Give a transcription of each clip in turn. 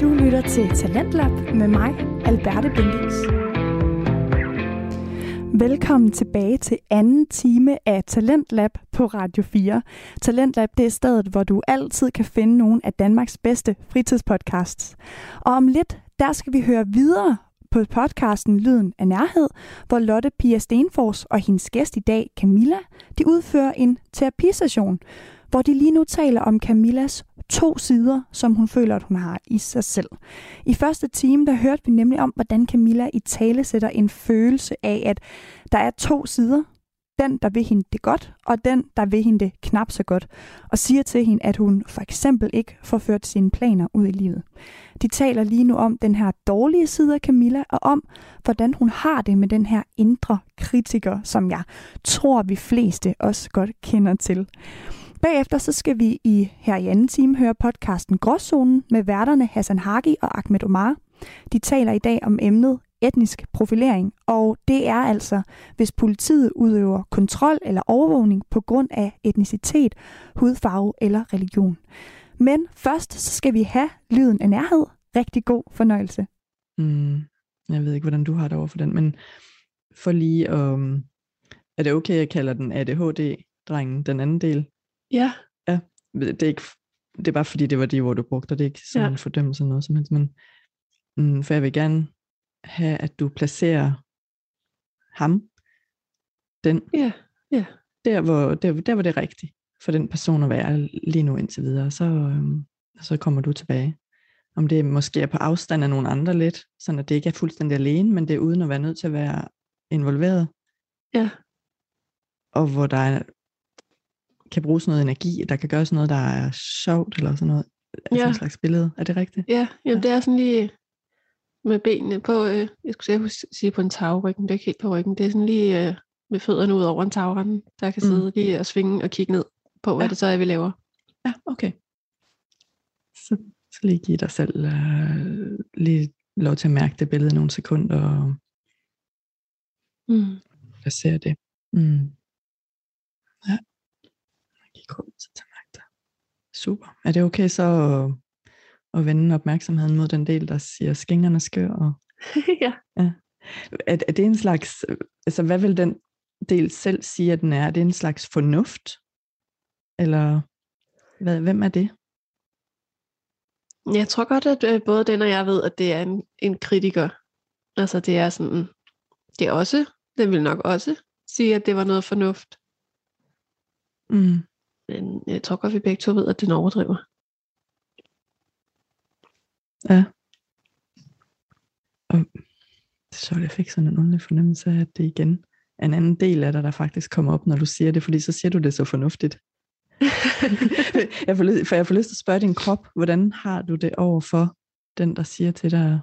Du lytter til Talentlab med mig, Alberte Bendix. Velkommen tilbage til anden time af Talentlab på Radio 4. Talentlab det er stedet, hvor du altid kan finde nogle af Danmarks bedste fritidspodcasts. Og om lidt, der skal vi høre videre på podcasten Lyden af Nærhed, hvor Lotte Pia Stenfors og hendes gæst i dag, Camilla, de udfører en terapisession, hvor de lige nu taler om Camillas to sider, som hun føler, at hun har i sig selv. I første time, der hørte vi nemlig om, hvordan Camilla i tale sætter en følelse af, at der er to sider. Den, der vil hende det godt, og den, der vil hende det knap så godt. Og siger til hende, at hun for eksempel ikke får ført sine planer ud i livet. De taler lige nu om den her dårlige side af Camilla, og om, hvordan hun har det med den her indre kritiker, som jeg tror, vi fleste også godt kender til. Bagefter så skal vi i her i anden time høre podcasten Gråzonen med værterne Hassan Hagi og Ahmed Omar. De taler i dag om emnet etnisk profilering, og det er altså, hvis politiet udøver kontrol eller overvågning på grund af etnicitet, hudfarve eller religion. Men først så skal vi have lyden af nærhed. Rigtig god fornøjelse. Mm, jeg ved ikke, hvordan du har det over for den, men for lige at... Um, er det okay, at jeg kalder den ADHD-drengen, den anden del? Ja. Ja, det er, ikke, det er bare fordi, det var de ord, du brugte, og det er ikke sådan ja. en fordømmelse eller noget som helst, men mm, for jeg vil gerne have, at du placerer ham, den, ja. Ja. Der, hvor, der, der, hvor det er rigtigt for den person at være lige nu indtil videre, så, øhm, så kommer du tilbage. Om det måske er på afstand af nogle andre lidt, så det ikke er fuldstændig alene, men det er uden at være nødt til at være involveret. Ja. Og hvor der er kan bruges noget energi, der kan gøres noget, der er sjovt, eller sådan noget. Altså ja. en slags billede. Er det rigtigt? Ja, jamen, det er sådan lige med benene på, øh, jeg skulle sige på en tagryggen, det er ikke helt på ryggen, det er sådan lige øh, med fødderne ud over en tagrende, der kan sidde mm. lige og svinge og kigge ned på, hvad ja. det så er, vi laver. Ja, okay. Så, så lige give dig selv øh, lige lov til at mærke det billede nogle sekunder, og mm. placere det. Mm. Ja rum til magter. Super. Er det okay så at, at vende opmærksomheden mod den del, der siger skængerne skør? Og, ja. ja. Er, er det en slags, altså hvad vil den del selv sige, at den er? Er det en slags fornuft? Eller hvad, hvem er det? Jeg tror godt, at øh, både den og jeg ved, at det er en, en kritiker. Altså det er sådan, det er også, den vil nok også sige, at det var noget fornuft. Mm. Men jeg tror godt, vi begge to ved, at den overdriver. Ja. Og så jeg fik sådan en underlig fornemmelse af, at det igen er en anden del af dig, der faktisk kommer op, når du siger det, fordi så siger du det så fornuftigt. jeg får lyst, for jeg får lyst til at spørge din krop, hvordan har du det over for den, der siger til dig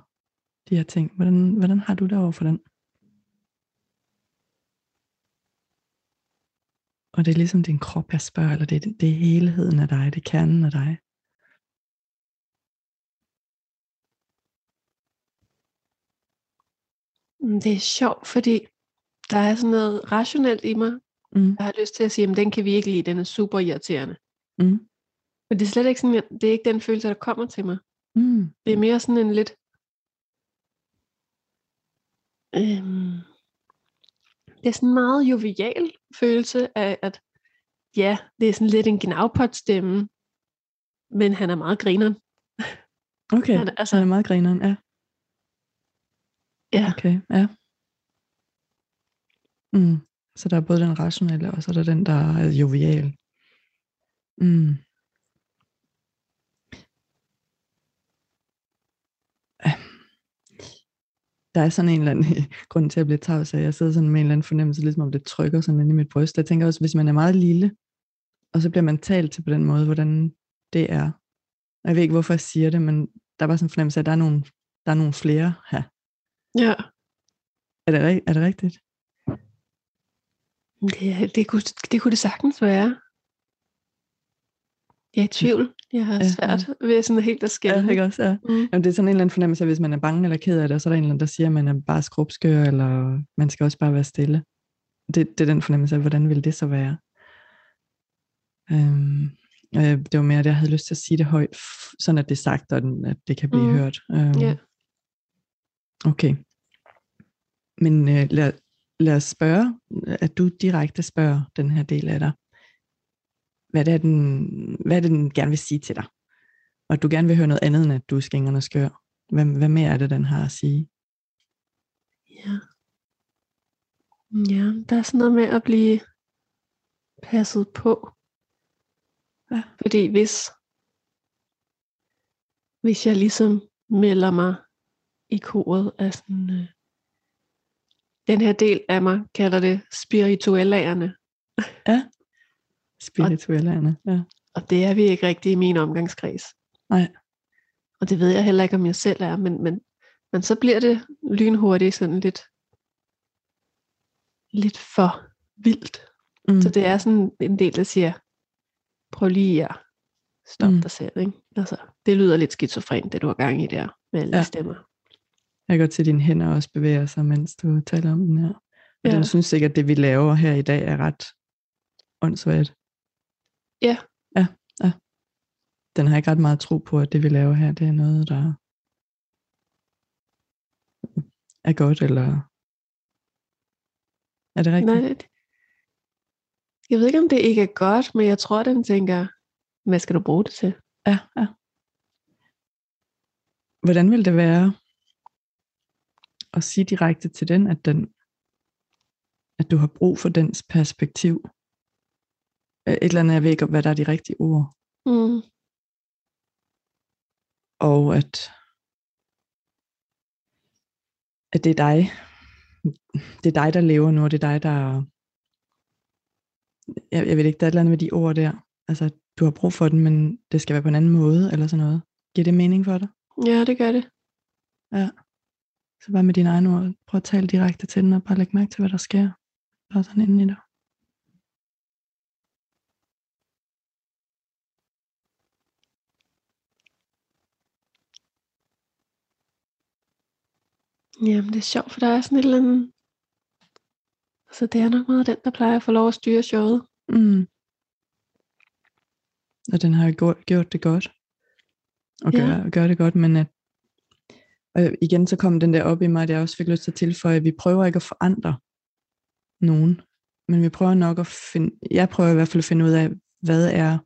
de her ting? Hvordan, hvordan har du det over for den? Og det er ligesom din krop, jeg spørger, eller det, det er helheden af dig, det er kernen af dig. Mm, det er sjovt, fordi der er sådan noget rationelt i mig. Mm. Jeg har lyst til at sige, at den kan vi ikke lide, den er super irriterende. Mm. Men det er slet ikke sådan, det er ikke den følelse, der kommer til mig. Mm. Det er mere sådan en lidt, øhm, det er sådan en meget jovial følelse af, at ja, det er sådan lidt en gnavpotstemme, men han er meget grineren. Okay, han, altså, han er meget grineren, ja. Ja. Okay, ja. Mm. Så der er både den rationelle, og så er der den, der er jovial. Mm. Der er sådan en eller anden grund til at blive tavs, at jeg sidder sådan med en eller anden fornemmelse, ligesom om det trykker sådan ind i mit bryst. Jeg tænker også, hvis man er meget lille, og så bliver man talt til på den måde, hvordan det er. Og jeg ved ikke, hvorfor jeg siger det, men der var sådan en fornemmelse af, at der er nogle, der er nogle flere her. Ja. Er det, er det rigtigt? Det, det, kunne, det kunne det sagtens være. Jeg er i tvivl. Jeg har ja, svært ja. ved sådan helt at skille. Ja, ikke også? Ja. Mm. Jamen, det er sådan en eller anden fornemmelse, at hvis man er bange eller ked af det, så er der en eller anden, der siger, at man er bare skrubskør, eller man skal også bare være stille. Det, det er den fornemmelse af, hvordan vil det så være? Øhm, Øh, det var mere, at jeg havde lyst til at sige det højt, sådan at det er sagt, og den- at det kan blive Mm. hørt. Øh, Ja. Okay. Men øh, lad, lad os spørge, at du direkte spørger den her del af dig. Hvad det er, den, hvad er den gerne vil sige til dig? Og at du gerne vil høre noget andet, end at du er skængerne skør. Hvad, hvad mere er det, den har at sige? Ja. Ja, der er sådan noget med at blive passet på. Ja. Fordi hvis, hvis jeg ligesom melder mig i koret af sådan, øh, den her del af mig, kalder det spirituellerne. Spirituellerne. Ja. Og det er vi ikke rigtig i min omgangskreds. Nej. Og det ved jeg heller ikke, om jeg selv er, men, men, men så bliver det lynhurtigt sådan lidt, lidt for vildt. Mm. Så det er sådan en del, der siger, prøv lige at stoppe Mm. dig selv. Ikke? Altså, det lyder lidt skizofrent, det du har gang i der, med alle Ja. stemmer. Jeg kan godt se, at dine hænder også bevæger sig, mens du taler om den her. Og. Ja. den synes sikkert, at det vi laver her i dag er ret åndssvagt. Ja. Ja, ja. Den har ikke ret meget tro på, at det vi laver her, det er noget, der er godt, eller er det rigtigt? Nej, det, jeg ved ikke, om det ikke er godt, men jeg tror, den tænker, hvad skal du bruge det til? Ja, ja. Hvordan vil det være at sige direkte til den, at den at du har brug for dens perspektiv? Øh, Et eller andet, jeg ved ikke, hvad der er de rigtige ord. Mm. Og at, at det er dig, det er dig, der lever nu, og det er dig, der, jeg, jeg ved ikke, der er et eller andet med de ord der. Altså, du har brug for den, men det skal være på en anden måde, eller sådan noget. Giver det mening for dig? Ja, det gør det. Ja. Så bare med dine egne ord, prøv at tale direkte til den, og bare lægge mærke til, hvad der sker. Bare sådan inden i dig. Jamen, det er sjovt, for der er sådan et eller andet... Så det er nok meget den, der plejer at få lov at styre showet. Mm. Og den har gjort, gjort det godt. Og Ja. gør, gør det godt, men at, og igen så kom den der op i mig, at jeg også fik lyst til at tilføje, at vi prøver ikke at forandre nogen, men vi prøver nok at finde, jeg prøver i hvert fald at finde ud af, hvad er,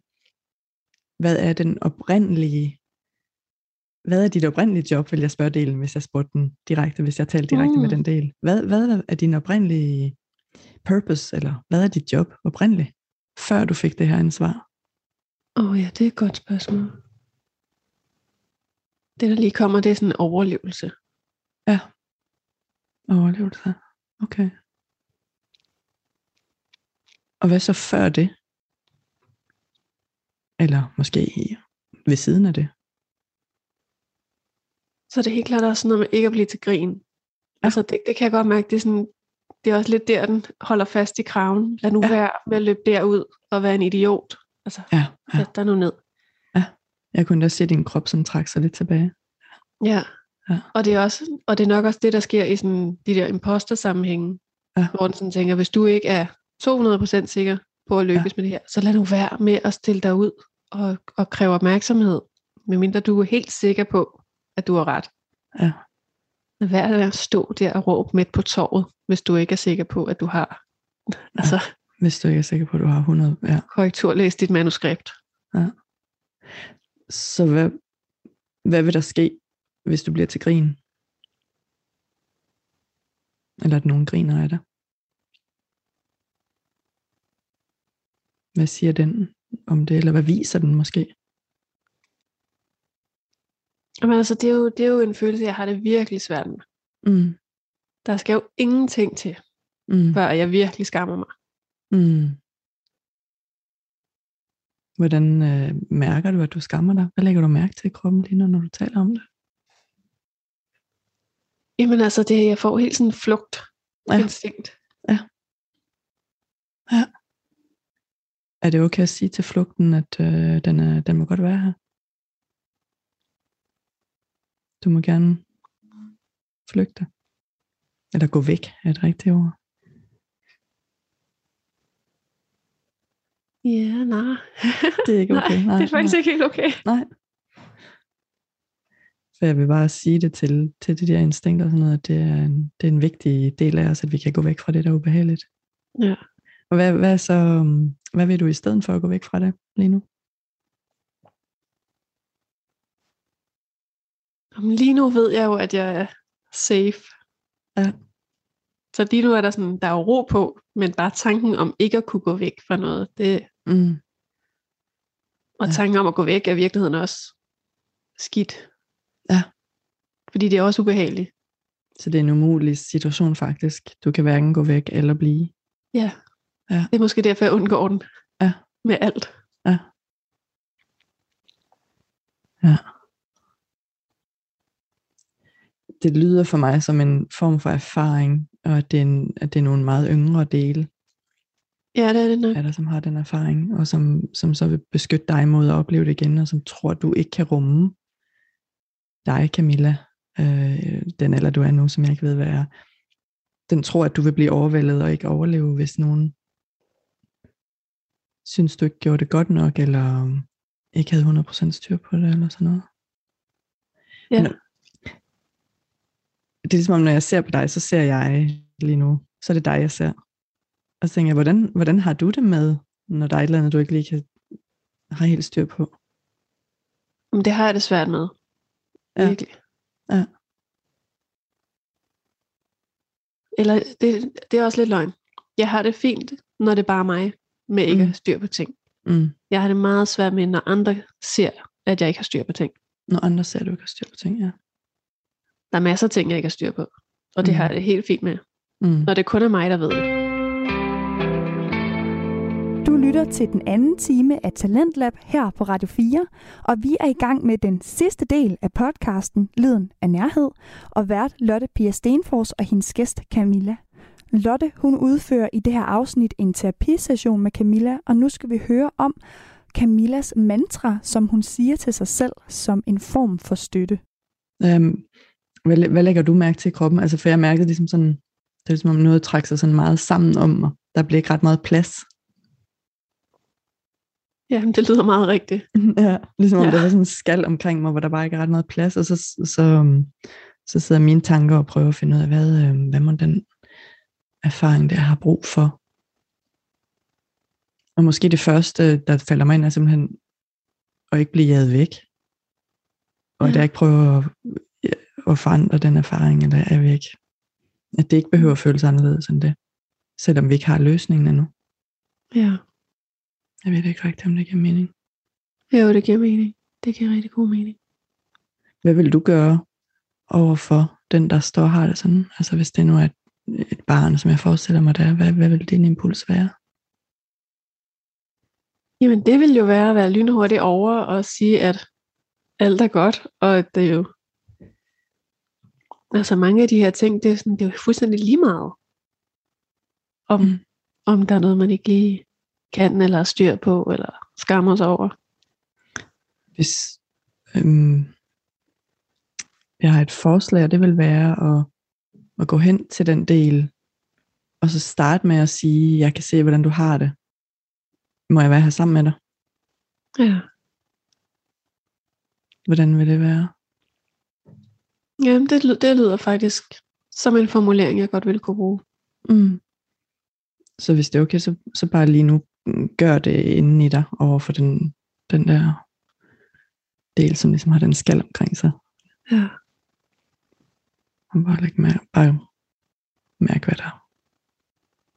hvad er den oprindelige, hvad er dit oprindelige job, vil jeg spørge delen, hvis jeg spurgte den direkte, hvis jeg talte direkte mm. med den del. Hvad, hvad er din oprindelige purpose, eller hvad er dit job oprindeligt, før du fik det her ansvar? Åh oh, ja, det er et godt spørgsmål. Det, der lige kommer, det er sådan en overlevelse. Ja. Overlevelse. Okay. Og hvad så før det? Eller måske ved siden af det? Så det er helt klart også sådan noget med ikke at blive til grin. Ja. Altså det, det kan jeg godt mærke, det er, sådan, det er også lidt der, den holder fast i kraven. Lad nu Ja. ja. være med at løbe derud og være en idiot. Altså, Ja, ja. sæt dig nu ned. Jeg kunne da se din krop, som trak sig lidt tilbage. Ja. Ja. Og, det er også, og det er nok også det, der sker i sådan, de der imposter-sammenhænge, Ja. hvor den sådan tænker, hvis du ikke er 200% sikker på at lykkes ja. med det her, så lad nu være med at stille dig ud og, og kræve opmærksomhed, medmindre du er helt sikker på, at du har ret. Ja. Lad være med at stå der og råbe midt på torvet, hvis du ikke er sikker på, at du har altså, Hvis du ikke er sikker på, at du har 100. Ja. korrekturlæst dit manuskript. Så hvad, hvad vil der ske, hvis du bliver til grin? Eller at nogen griner af dig? Hvad siger den om det, eller hvad viser den måske? Jamen, altså, det, er jo, det er jo en følelse, jeg har det virkelig svært med. Mm. Der skal jo ingenting til, Mm. før jeg virkelig skammer mig. Mm. Hvordan øh, mærker du, at du skammer dig? Hvad lægger du mærke til i kroppen lige nu, når du taler om det? Jamen altså, det, jeg får helt sådan en flugt Ja. instinkt. Er det okay at sige til flugten, at øh, den, er, den må godt være her? Du må gerne flygte. Eller gå væk er et rigtigt ord. Ja, nej. Det er ikke okay. Nej, det er faktisk nej. ikke helt okay. Nej. Så jeg vil bare sige det til, til de der instinkter og sådan noget, at det er, en, det er en vigtig del af os, at vi kan gå væk fra det, der er ubehageligt. Ja. Og hvad, hvad, så, um, hvad vil du i stedet for at gå væk fra det lige nu? Jamen, lige nu ved jeg jo, at jeg er safe. Ja. Så lige nu er der sådan, der er ro på, men bare tanken om ikke at kunne gå væk fra noget, det, Mm. og Ja. tanken om at gå væk er i virkeligheden også skidt. Ja. Fordi det er også ubehageligt. Så det er en umulig situation faktisk. Du kan hverken gå væk eller blive. Ja. Ja. Det er måske derfor, jeg undgår den. Ja. Med alt. Ja. Ja. Det lyder for mig som en form for erfaring, og at det er, en, at det er nogle meget yngre dele Ja, det er det nok. af dig, som har den erfaring, og som, som så vil beskytte dig mod at opleve det igen, og som tror, du ikke kan rumme dig, Camilla, øh, den alder du er nu, som jeg ikke ved, hvad er. Den tror, at du vil blive overvældet og ikke overleve, hvis nogen synes, du ikke gjorde det godt nok, eller ikke havde 100% styr på det, eller sådan noget. Ja. Men det er ligesom, om, når jeg ser på dig, så ser jeg lige nu, så er det dig, jeg ser. Og så tænker jeg, hvordan, hvordan har du det med, når der er et eller andet, du ikke lige kan har helt styr på? Men det har jeg det svært med. Ja. Virkelig. Ja. Eller det, det er også lidt løgn. Jeg har det fint, når det er bare mig, med ikke Mm. at styr på ting. Mm. Jeg har det meget svært med, når andre ser, at jeg ikke har styr på ting. Når andre ser, at du ikke har styr på ting, ja. Der er masser af ting, jeg ikke har styr på. Og det Mm. har jeg det helt fint med. Mm. Når det kun er mig, der ved det. Du lytter til den anden time af Talentlab her på Radio 4, og vi er i gang med den sidste del af podcasten Lyden af Nærhed, og vært Lotte Pia Stenfors og hendes gæst Camilla. Lotte, hun udfører i det her afsnit en terapisession med Camilla, og nu skal vi høre om Camillas mantra, som hun siger til sig selv som en form for støtte. Øhm, hvad, hvad lægger du mærke til i kroppen? Altså, for jeg mærkede ligesom sådan, det er som om noget trækker sig sådan meget sammen om mig. Der bliver ikke ret meget plads. Ja, det lyder meget rigtigt. ja, ligesom om Ja. der var sådan en skal omkring mig, hvor der bare ikke er ret meget plads, og så, så, øhm, så sidder mine tanker og prøver at finde ud af, hvad, øhm, hvad må den erfaring, der har brug for. Og måske det første, der falder mig ind, er simpelthen at ikke blive jaget væk. Og at jeg ikke prøver at, at forandre den erfaring, eller er væk. At det ikke behøver at føles anderledes end det. Selvom vi ikke har løsningen endnu. Ja. Jeg ved ikke rigtigt, om det giver mening. Jo, det giver mening. Det giver rigtig god mening. Hvad vil du gøre over for den, der står og har det sådan? Altså hvis det nu er et, barn, som jeg forestiller mig, der, hvad, hvad vil din impuls være? Jamen, det vil jo være at være lynhurtig over og sige, at alt er godt, og at det jo... Altså mange af de her ting, det er, sådan, det er jo fuldstændig lige meget, om, Mm. om der er noget, man ikke lige kan, eller styr på, eller skammer sig over. Hvis øhm, jeg har et forslag, og det vil være at, at gå hen til den del, og så starte med at sige, jeg kan se, hvordan du har det. Må jeg være her sammen med dig? Ja. Hvordan vil det være? Jamen, det, det lyder faktisk som en formulering, jeg godt ville kunne bruge. Mm. Så hvis det er okay, så, så bare lige nu mm, gør det inden i dig over for den, den der del, som ligesom har den skal omkring sig. Ja. Og bare lægge mærke, bare mærke, hvad der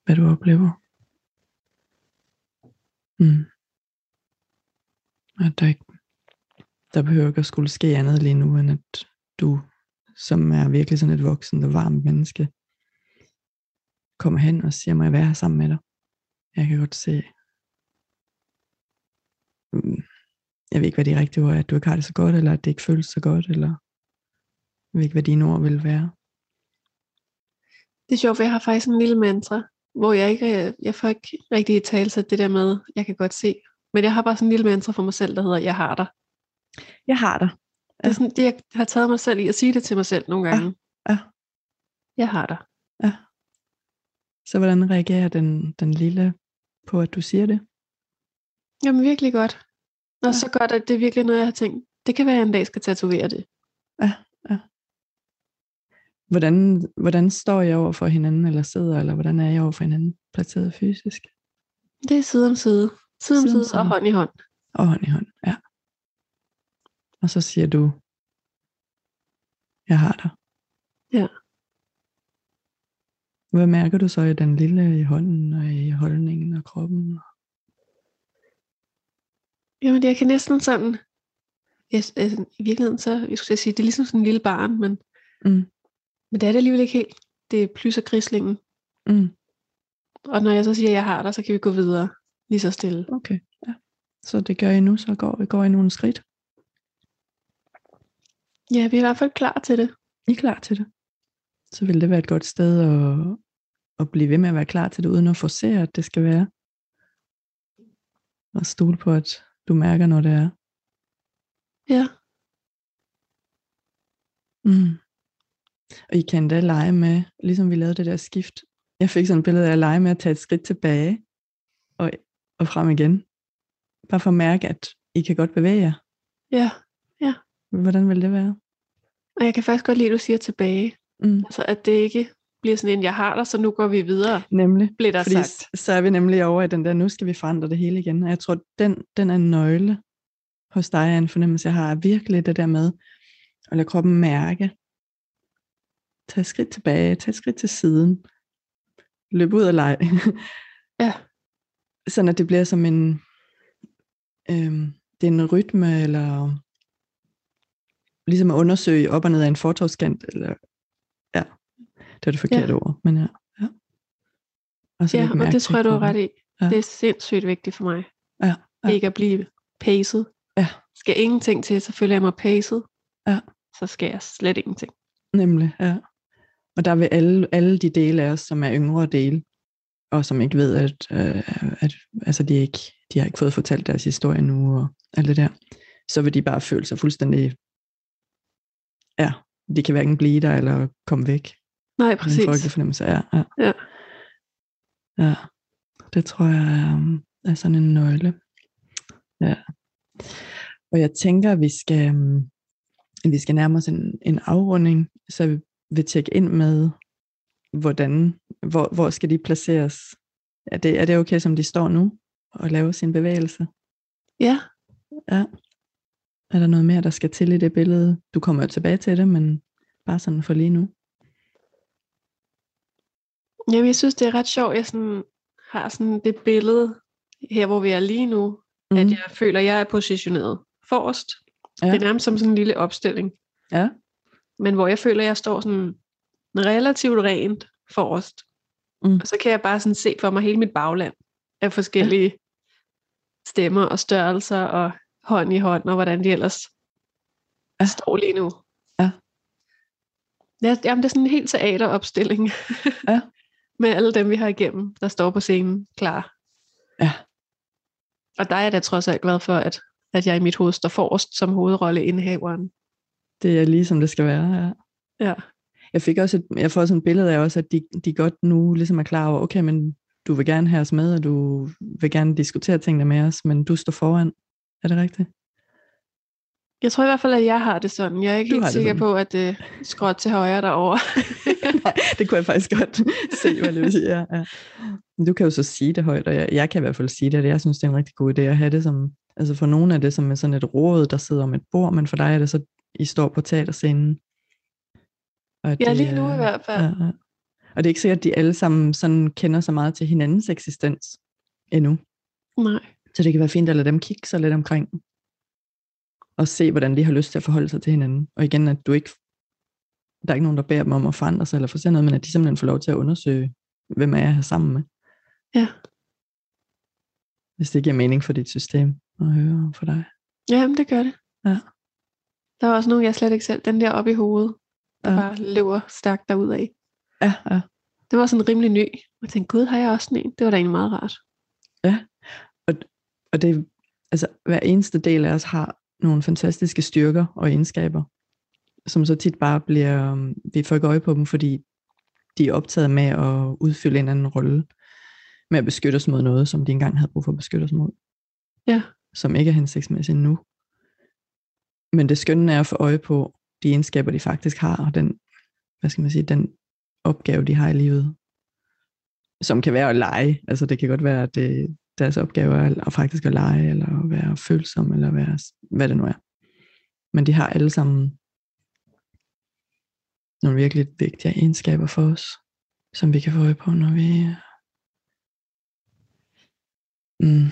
hvad du oplever. Mm. At der ikke, der behøver ikke at skulle ske andet lige nu, end at du, som er virkelig sådan et voksen og varmt menneske, kommer hen og siger, må jeg være her sammen med dig? Jeg kan godt se, mm, jeg ved ikke, hvad de rigtige ord er, at du ikke har det så godt, eller at det ikke føles så godt, eller jeg ved ikke, hvad dine ord vil være. Det er sjovt, for jeg har faktisk en lille mantra, hvor jeg ikke, jeg får ikke rigtig i tale det der med, jeg kan godt se. Men jeg har bare sådan en lille mantra for mig selv, der hedder, jeg har dig. Jeg har dig. Det er sådan, det, jeg har taget mig selv i at sige det til mig selv nogle gange. ja. Jeg har dig. Så hvordan reagerer den, den lille på, at du siger det? Jamen virkelig godt. Og Ja. så godt, at det er virkelig noget, jeg har tænkt, det kan være, at jeg en dag skal tatovere det. Hvordan, hvordan står jeg over for hinanden, eller sidder, eller hvordan er jeg over for hinanden, placeret fysisk? Det er side om side. Side om Side om side og side. hånd i hånd. Og hånd i hånd, ja. Og så siger du, jeg har dig. Ja. Hvad mærker du så i den lille i hånden, og i holdningen og kroppen? Jamen, jeg kan næsten sådan... Jeg, altså, I virkeligheden så, jeg skulle sige, det er ligesom sådan en lille barn, men, Mm. men det er det alligevel ikke helt. Det er plus af grislingen. Mm. Og når jeg så siger, at jeg har dig, så kan vi gå videre lige så stille. Okay, ja. Så det gør I nu, så går, går I nogle skridt. Ja, vi er i hvert fald klar til det. I er klar til det. Så vil det være et godt sted at, at blive ved med at være klar til det, uden at forsere, at det skal være. Og stole på, at du mærker, når det er. Ja. Mm. Og I kan da lege med, ligesom vi lavede det der skift. Jeg fik sådan et billede af at lege med at tage et skridt tilbage og, og frem igen. Bare for at mærke, at I kan godt bevæge jer. Ja. Hvordan vil det være? Og jeg kan faktisk godt lide, at du siger tilbage. Mm. Altså, at det ikke bliver sådan en, jeg har dig, så nu går vi videre, Nemlig. bliver der Fordi sagt. så er vi nemlig over i den der, nu skal vi forandre det hele igen. Og jeg tror, den, den er en nøgle hos dig, er en fornemmelse, jeg har virkelig det der med at lade kroppen mærke. Tag et skridt tilbage, tag et skridt til siden. Løb ud og leg. Ja. Sådan at det bliver som en, øhm, det er en rytme, eller ligesom at undersøge op og ned af en fortovskant, eller ja, det er det forkerte Ja. ord, men ja. ja. Og så Ja, og det tror jeg, du har ret i. Ja. Det er sindssygt vigtigt for mig. Ja, ja. Ikke at blive paced. Ja. Skal ingenting til, så føler jeg mig paced. Ja. Så skal jeg slet ingenting. Nemlig, ja. Og der vil alle, alle de dele af os, som er yngre dele, og som ikke ved, at, øh, at altså de, ikke, de har ikke fået fortalt deres historie nu, og alt det der, så vil de bare føle sig fuldstændig, ja, de kan hverken blive der, eller komme væk. Nej, Den frygtelige præcis. fornemmelse, ja, ja. Ja. Ja, det tror jeg er, er sådan en nøgle. Ja. Og jeg tænker, at vi skal, øhm, vi skal nærme os en, en afrunding, så vi vil tjekke ind med, hvordan, hvor, hvor skal de placeres? Er det, er det okay, som de står nu, og laver sin bevægelse? Ja, Ja. Er der noget mere, der skal til i det billede? Du kommer jo tilbage til det, men bare sådan for lige nu. Jamen, jeg synes, det er ret sjovt, jeg sådan, har sådan det billede her, hvor vi er lige nu, mm. at Mhm. jeg føler, at jeg er positioneret forrest. Ja. Ja. Det er nærmest som sådan en lille opstilling. Ja. Men hvor jeg føler, at jeg står sådan relativt rent forrest. Mm. Og så kan jeg bare sådan se for mig hele mit bagland af forskellige ja. stemmer og størrelser og hånd i hånd, og hvordan de ellers Ja. står lige nu. Ja. Ja, jamen, det er sådan en helt teateropstilling. Ja. Med alle dem, vi har igennem, der står på scenen klar. Ja. Og der er jeg da trods alt glad for, at, at jeg i mit hoved står forrest som hovedrolleindhaveren. Det er lige som det skal være, ja. Ja. Jeg fik også et, jeg får sådan et billede af også, at de, de godt nu ligesom er klar over, okay, men du vil gerne have os med, og du vil gerne diskutere tingene med os, men du står foran. Er det rigtigt? Jeg tror i hvert fald, at jeg har det sådan. Jeg er ikke Du helt sikker sådan. på, at det uh, skråt til højre derovre. Nej, det kunne jeg faktisk godt se, hvad det vil sige. Ja, du kan jo så sige det højt, og jeg, jeg kan i hvert fald sige det, at jeg synes, det er en rigtig god idé at have det som, altså for nogle er det som med sådan et råd, der sidder om et bord, men for dig er det så, I står på teaterscenen. Og ja, det lige nu er- i hvert fald. Ja, ja. Og det er ikke sikkert, at de alle sammen sådan kender så meget til hinandens eksistens endnu. Nej. Så det kan være fint at lade dem kigge sig lidt omkring. Og se, hvordan de har lyst til at forholde sig til hinanden. Og igen, at du ikke, der er ikke nogen, der beder dem om at forandre sig eller forse noget, men at de simpelthen får lov til at undersøge, hvem er jeg her sammen med. Ja. Hvis det giver mening for dit system at høre for dig. Jamen, det gør det. Ja. Der var også nogen, jeg slet ikke selv, den der oppe i hovedet, der Ja. bare løber stærkt derudad. Ja, ja. Det var sådan rimelig ny. Jeg tænkte, gud, har jeg også sådan en? Det var da egentlig meget rart. Og det, altså, hver eneste del af os har nogle fantastiske styrker og egenskaber, som så tit bare bliver, um, vi får ikke øje på dem, fordi de er optaget med at udfylde en anden rolle, med at beskytte os mod noget, som de engang havde brug for at beskytte os mod. Ja. som ikke er hensigtsmæssige nu. Men det skønne er at få øje på de egenskaber, de faktisk har, og den, hvad skal man sige, den opgave, de har i livet, som kan være at lege. Altså det kan godt være, at det, deres opgave er at faktisk at lege, eller at være følsom, eller være, hvad det nu er. Men de har alle sammen nogle virkelig vigtige egenskaber for os, som vi kan få øje på, når vi, mm,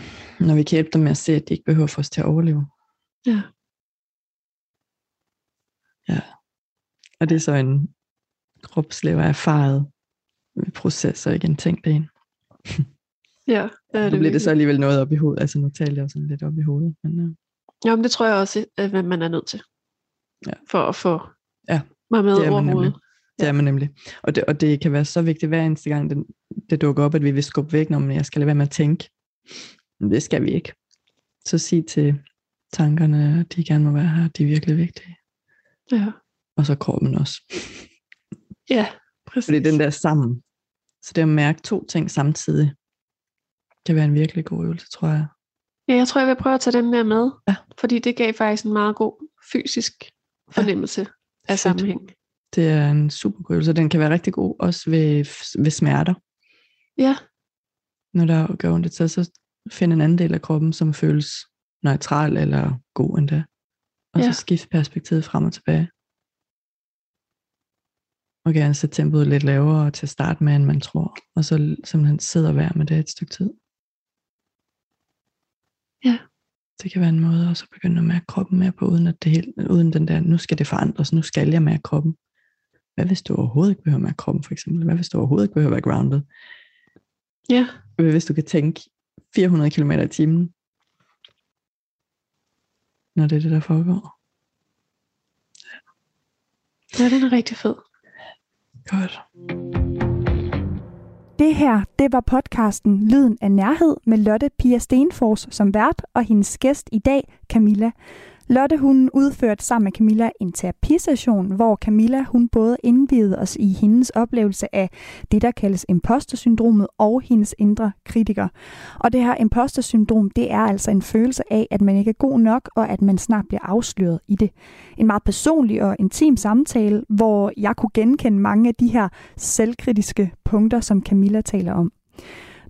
når vi kan hjælpe dem med at se, at de ikke behøver for os til at overleve. Ja. Ja. Og det er så en kropslever erfaret proces, og ikke en tænkt en. Ja, ja Nu bliver det så alligevel noget op i hovedet. Altså nu taler jeg sådan lidt op i hovedet. Men, øh, Jo, men det tror jeg også, at hvad man er nødt til. Ja. For at få Ja, mig med det er over man nemlig. hovedet. Det Ja. er man nemlig. Og det, og det kan være så vigtigt hver eneste gang, det, det dukker op, at vi vil skubbe væk, når jeg skal lade være med at tænke. Men det skal vi ikke. Så sig til tankerne, at de gerne må være her, de er virkelig vigtige. Ja, Og så kroppen også. ja præcis. Fordi den der sammen. Så det at mærke to ting samtidig, kan være en virkelig god øvelse, tror jeg. Ja, jeg tror, jeg vil prøve at tage den der med. Ja. Fordi det gav faktisk en meget god fysisk fornemmelse ja. af Fedt. sammenhæng. Det er en super god øvelse. Den kan være rigtig god også ved, ved smerter. Ja, Når der gør ondt, så, så find en anden del af kroppen, som føles neutral eller god endda. Og Ja. så skift perspektivet frem og tilbage. Og gerne sætte tempoet lidt lavere til at starte med, end man tror. Og så simpelthen sidde og være med det et stykke tid. Ja. Det kan være en måde også at begynde at mærke kroppen mere på, uden, at det helt, uden den der, nu skal det forandres, nu skal jeg mærke kroppen. Hvad hvis du overhovedet ikke behøver at mærke kroppen, for eksempel? Hvad hvis du overhovedet ikke behøver at være grounded? ja, Hvad hvis du kan tænke 400 km i timen, når det er det, der foregår? ja, den er rigtig fed. Godt. Det her, det var podcasten Lyden af Nærhed med Lotte Pia Stenfors som vært og hendes gæst i dag, Camilla. Lotte hun udførte sammen med Camilla en terapisession, hvor Camilla hun både indvidede os i hendes oplevelse af det, der kaldes impostersyndromet og hendes indre kritiker. Og det her impostersyndrom, det er altså en følelse af, at man ikke er god nok, og at man snart bliver afsløret i det. En meget personlig og intim samtale, hvor jeg kunne genkende mange af de her selvkritiske punkter, som Camilla taler om.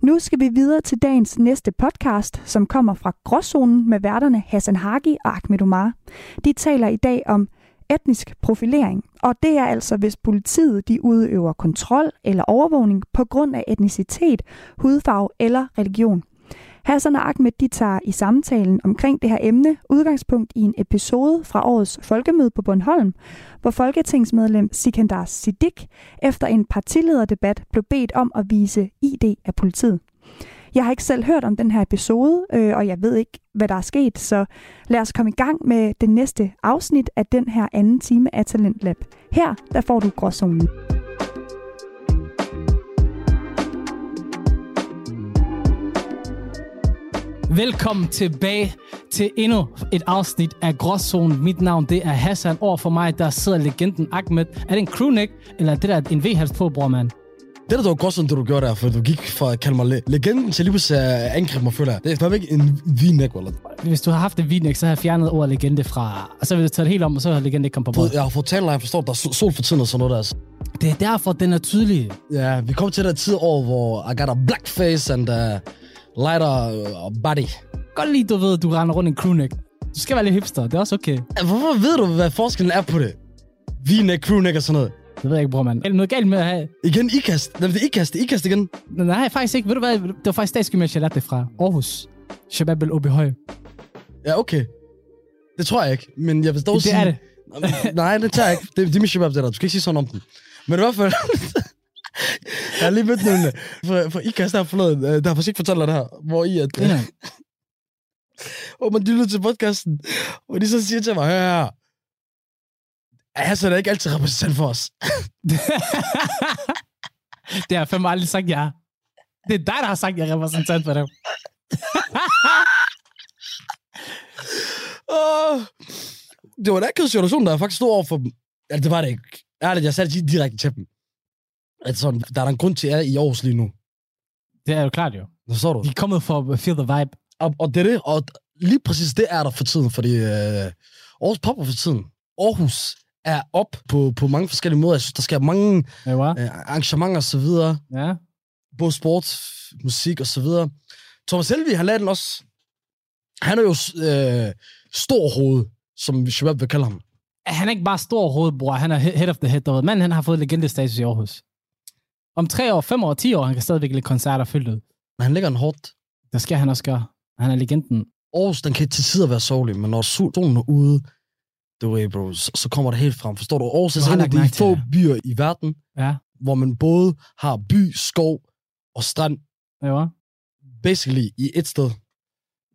Nu skal vi videre til dagens næste podcast, som kommer fra Gråzonen med værterne Hassan Hagi og Ahmed Omar. De taler i dag om etnisk profilering, og det er altså, hvis politiet de udøver kontrol eller overvågning på grund af etnicitet, hudfarve eller religion. Hassan og Ahmed de tager i samtalen omkring det her emne udgangspunkt i en episode fra årets folkemøde på Bornholm, hvor folketingsmedlem Sikandar Siddiq efter en partilederdebat blev bedt om at vise ID af politiet. Jeg har ikke selv hørt om den her episode, øh, og jeg ved ikke, hvad der er sket, så lad os komme i gang med det næste afsnit af den her anden time af Talentlab. Her, der får du gråzonen. Velkommen tilbage til endnu et afsnit af Gråzone. Mit navn det er Hassan. Over for mig der sidder legenden Ahmed. Er det en crewneck, eller er det der en V-hals på, bror, mand? Det der, der var godt sådan, det du gjorde der, for du gik fra at kalde mig le- legenden til lige pludselig at angribe mig, føler jeg. Det er fandme ikke en v-neck, eller? Hvis du har haft et v så har jeg fjernet ordet legende fra... Og så vil du tage det helt om, og så har legende ikke kommet på bordet. Jeg har fået talt, jeg forstår, der er sol- for tiden og sådan noget der. altså. Det er derfor, den er tydelig. Ja, vi kom til den tid år, hvor I got a black face and a lighter uh, body. Godt lige, du ved, du render rundt i en crewneck. Du skal være lidt hipster, det er også okay. Hvorfor ved du, hvad forskellen er på det? V-neck, crewneck og sådan noget. Det ved jeg ikke, bror, mand. Er noget galt med at have... Igen, ikast. Nej, det er ikast, det er ikast igen. Nej, faktisk ikke. Ved du hvad? Det var faktisk statsgymnasiet, jeg lærte det fra. Aarhus. Shabab el Høj. Ja, okay. Det tror jeg ikke, men jeg vil dog Det sige... er det. Nej, det tager jeg ikke. Det, det er min shabab, det der. Du skal ikke sige sådan om den. Men i hvert fald... jeg har lige mødt nogle... For, for IKAST der forleden, der har faktisk ikke fortalt dig det her, hvor I at... Ja. Og man lytter til podcasten, og de så siger til mig, hør her, Hassan er ikke altid repræsentant for os. det har jeg fandme aldrig sagt, jeg er. Det er dig, der har sagt, jeg er repræsentant for dem. Åh, det var en akavet situation, der jeg faktisk stod over for dem. Ja, det var det ikke. Ærligt, jeg sagde det direkte til dem. At sådan, der er der en grund til, at jeg er i Aarhus lige nu. Det er jo klart, jo. Så du? De er kommet for at feel the vibe. Og, og det er det, og lige præcis det er der for tiden, fordi øh, Aarhus popper for tiden. Aarhus er op på, på mange forskellige måder. Jeg synes, der sker mange Ja, øh, arrangementer og så videre. Ja. Både sport, musik og så videre. Thomas Helvig, han lavede den også. Han er jo øh, stor hoved, som Shabab vil kalde ham. Han er ikke bare stor hovedbror, han er he- head of the head. Manden han har fået legendestatus i Aarhus. Om tre år, fem år, ti år, han kan stadigvæk lægge koncerter fyldt ud. Men han lægger en hårdt. Det skal han også gøre. Han er legenden. Aarhus, den kan til tider være sovlig, men når solen er ude, du ved, bro, så, så kommer det helt frem. Forstår du? Aarhus er har en af de få byer i verden, Ja, hvor man både har by, skov og strand, ja, basically i et sted.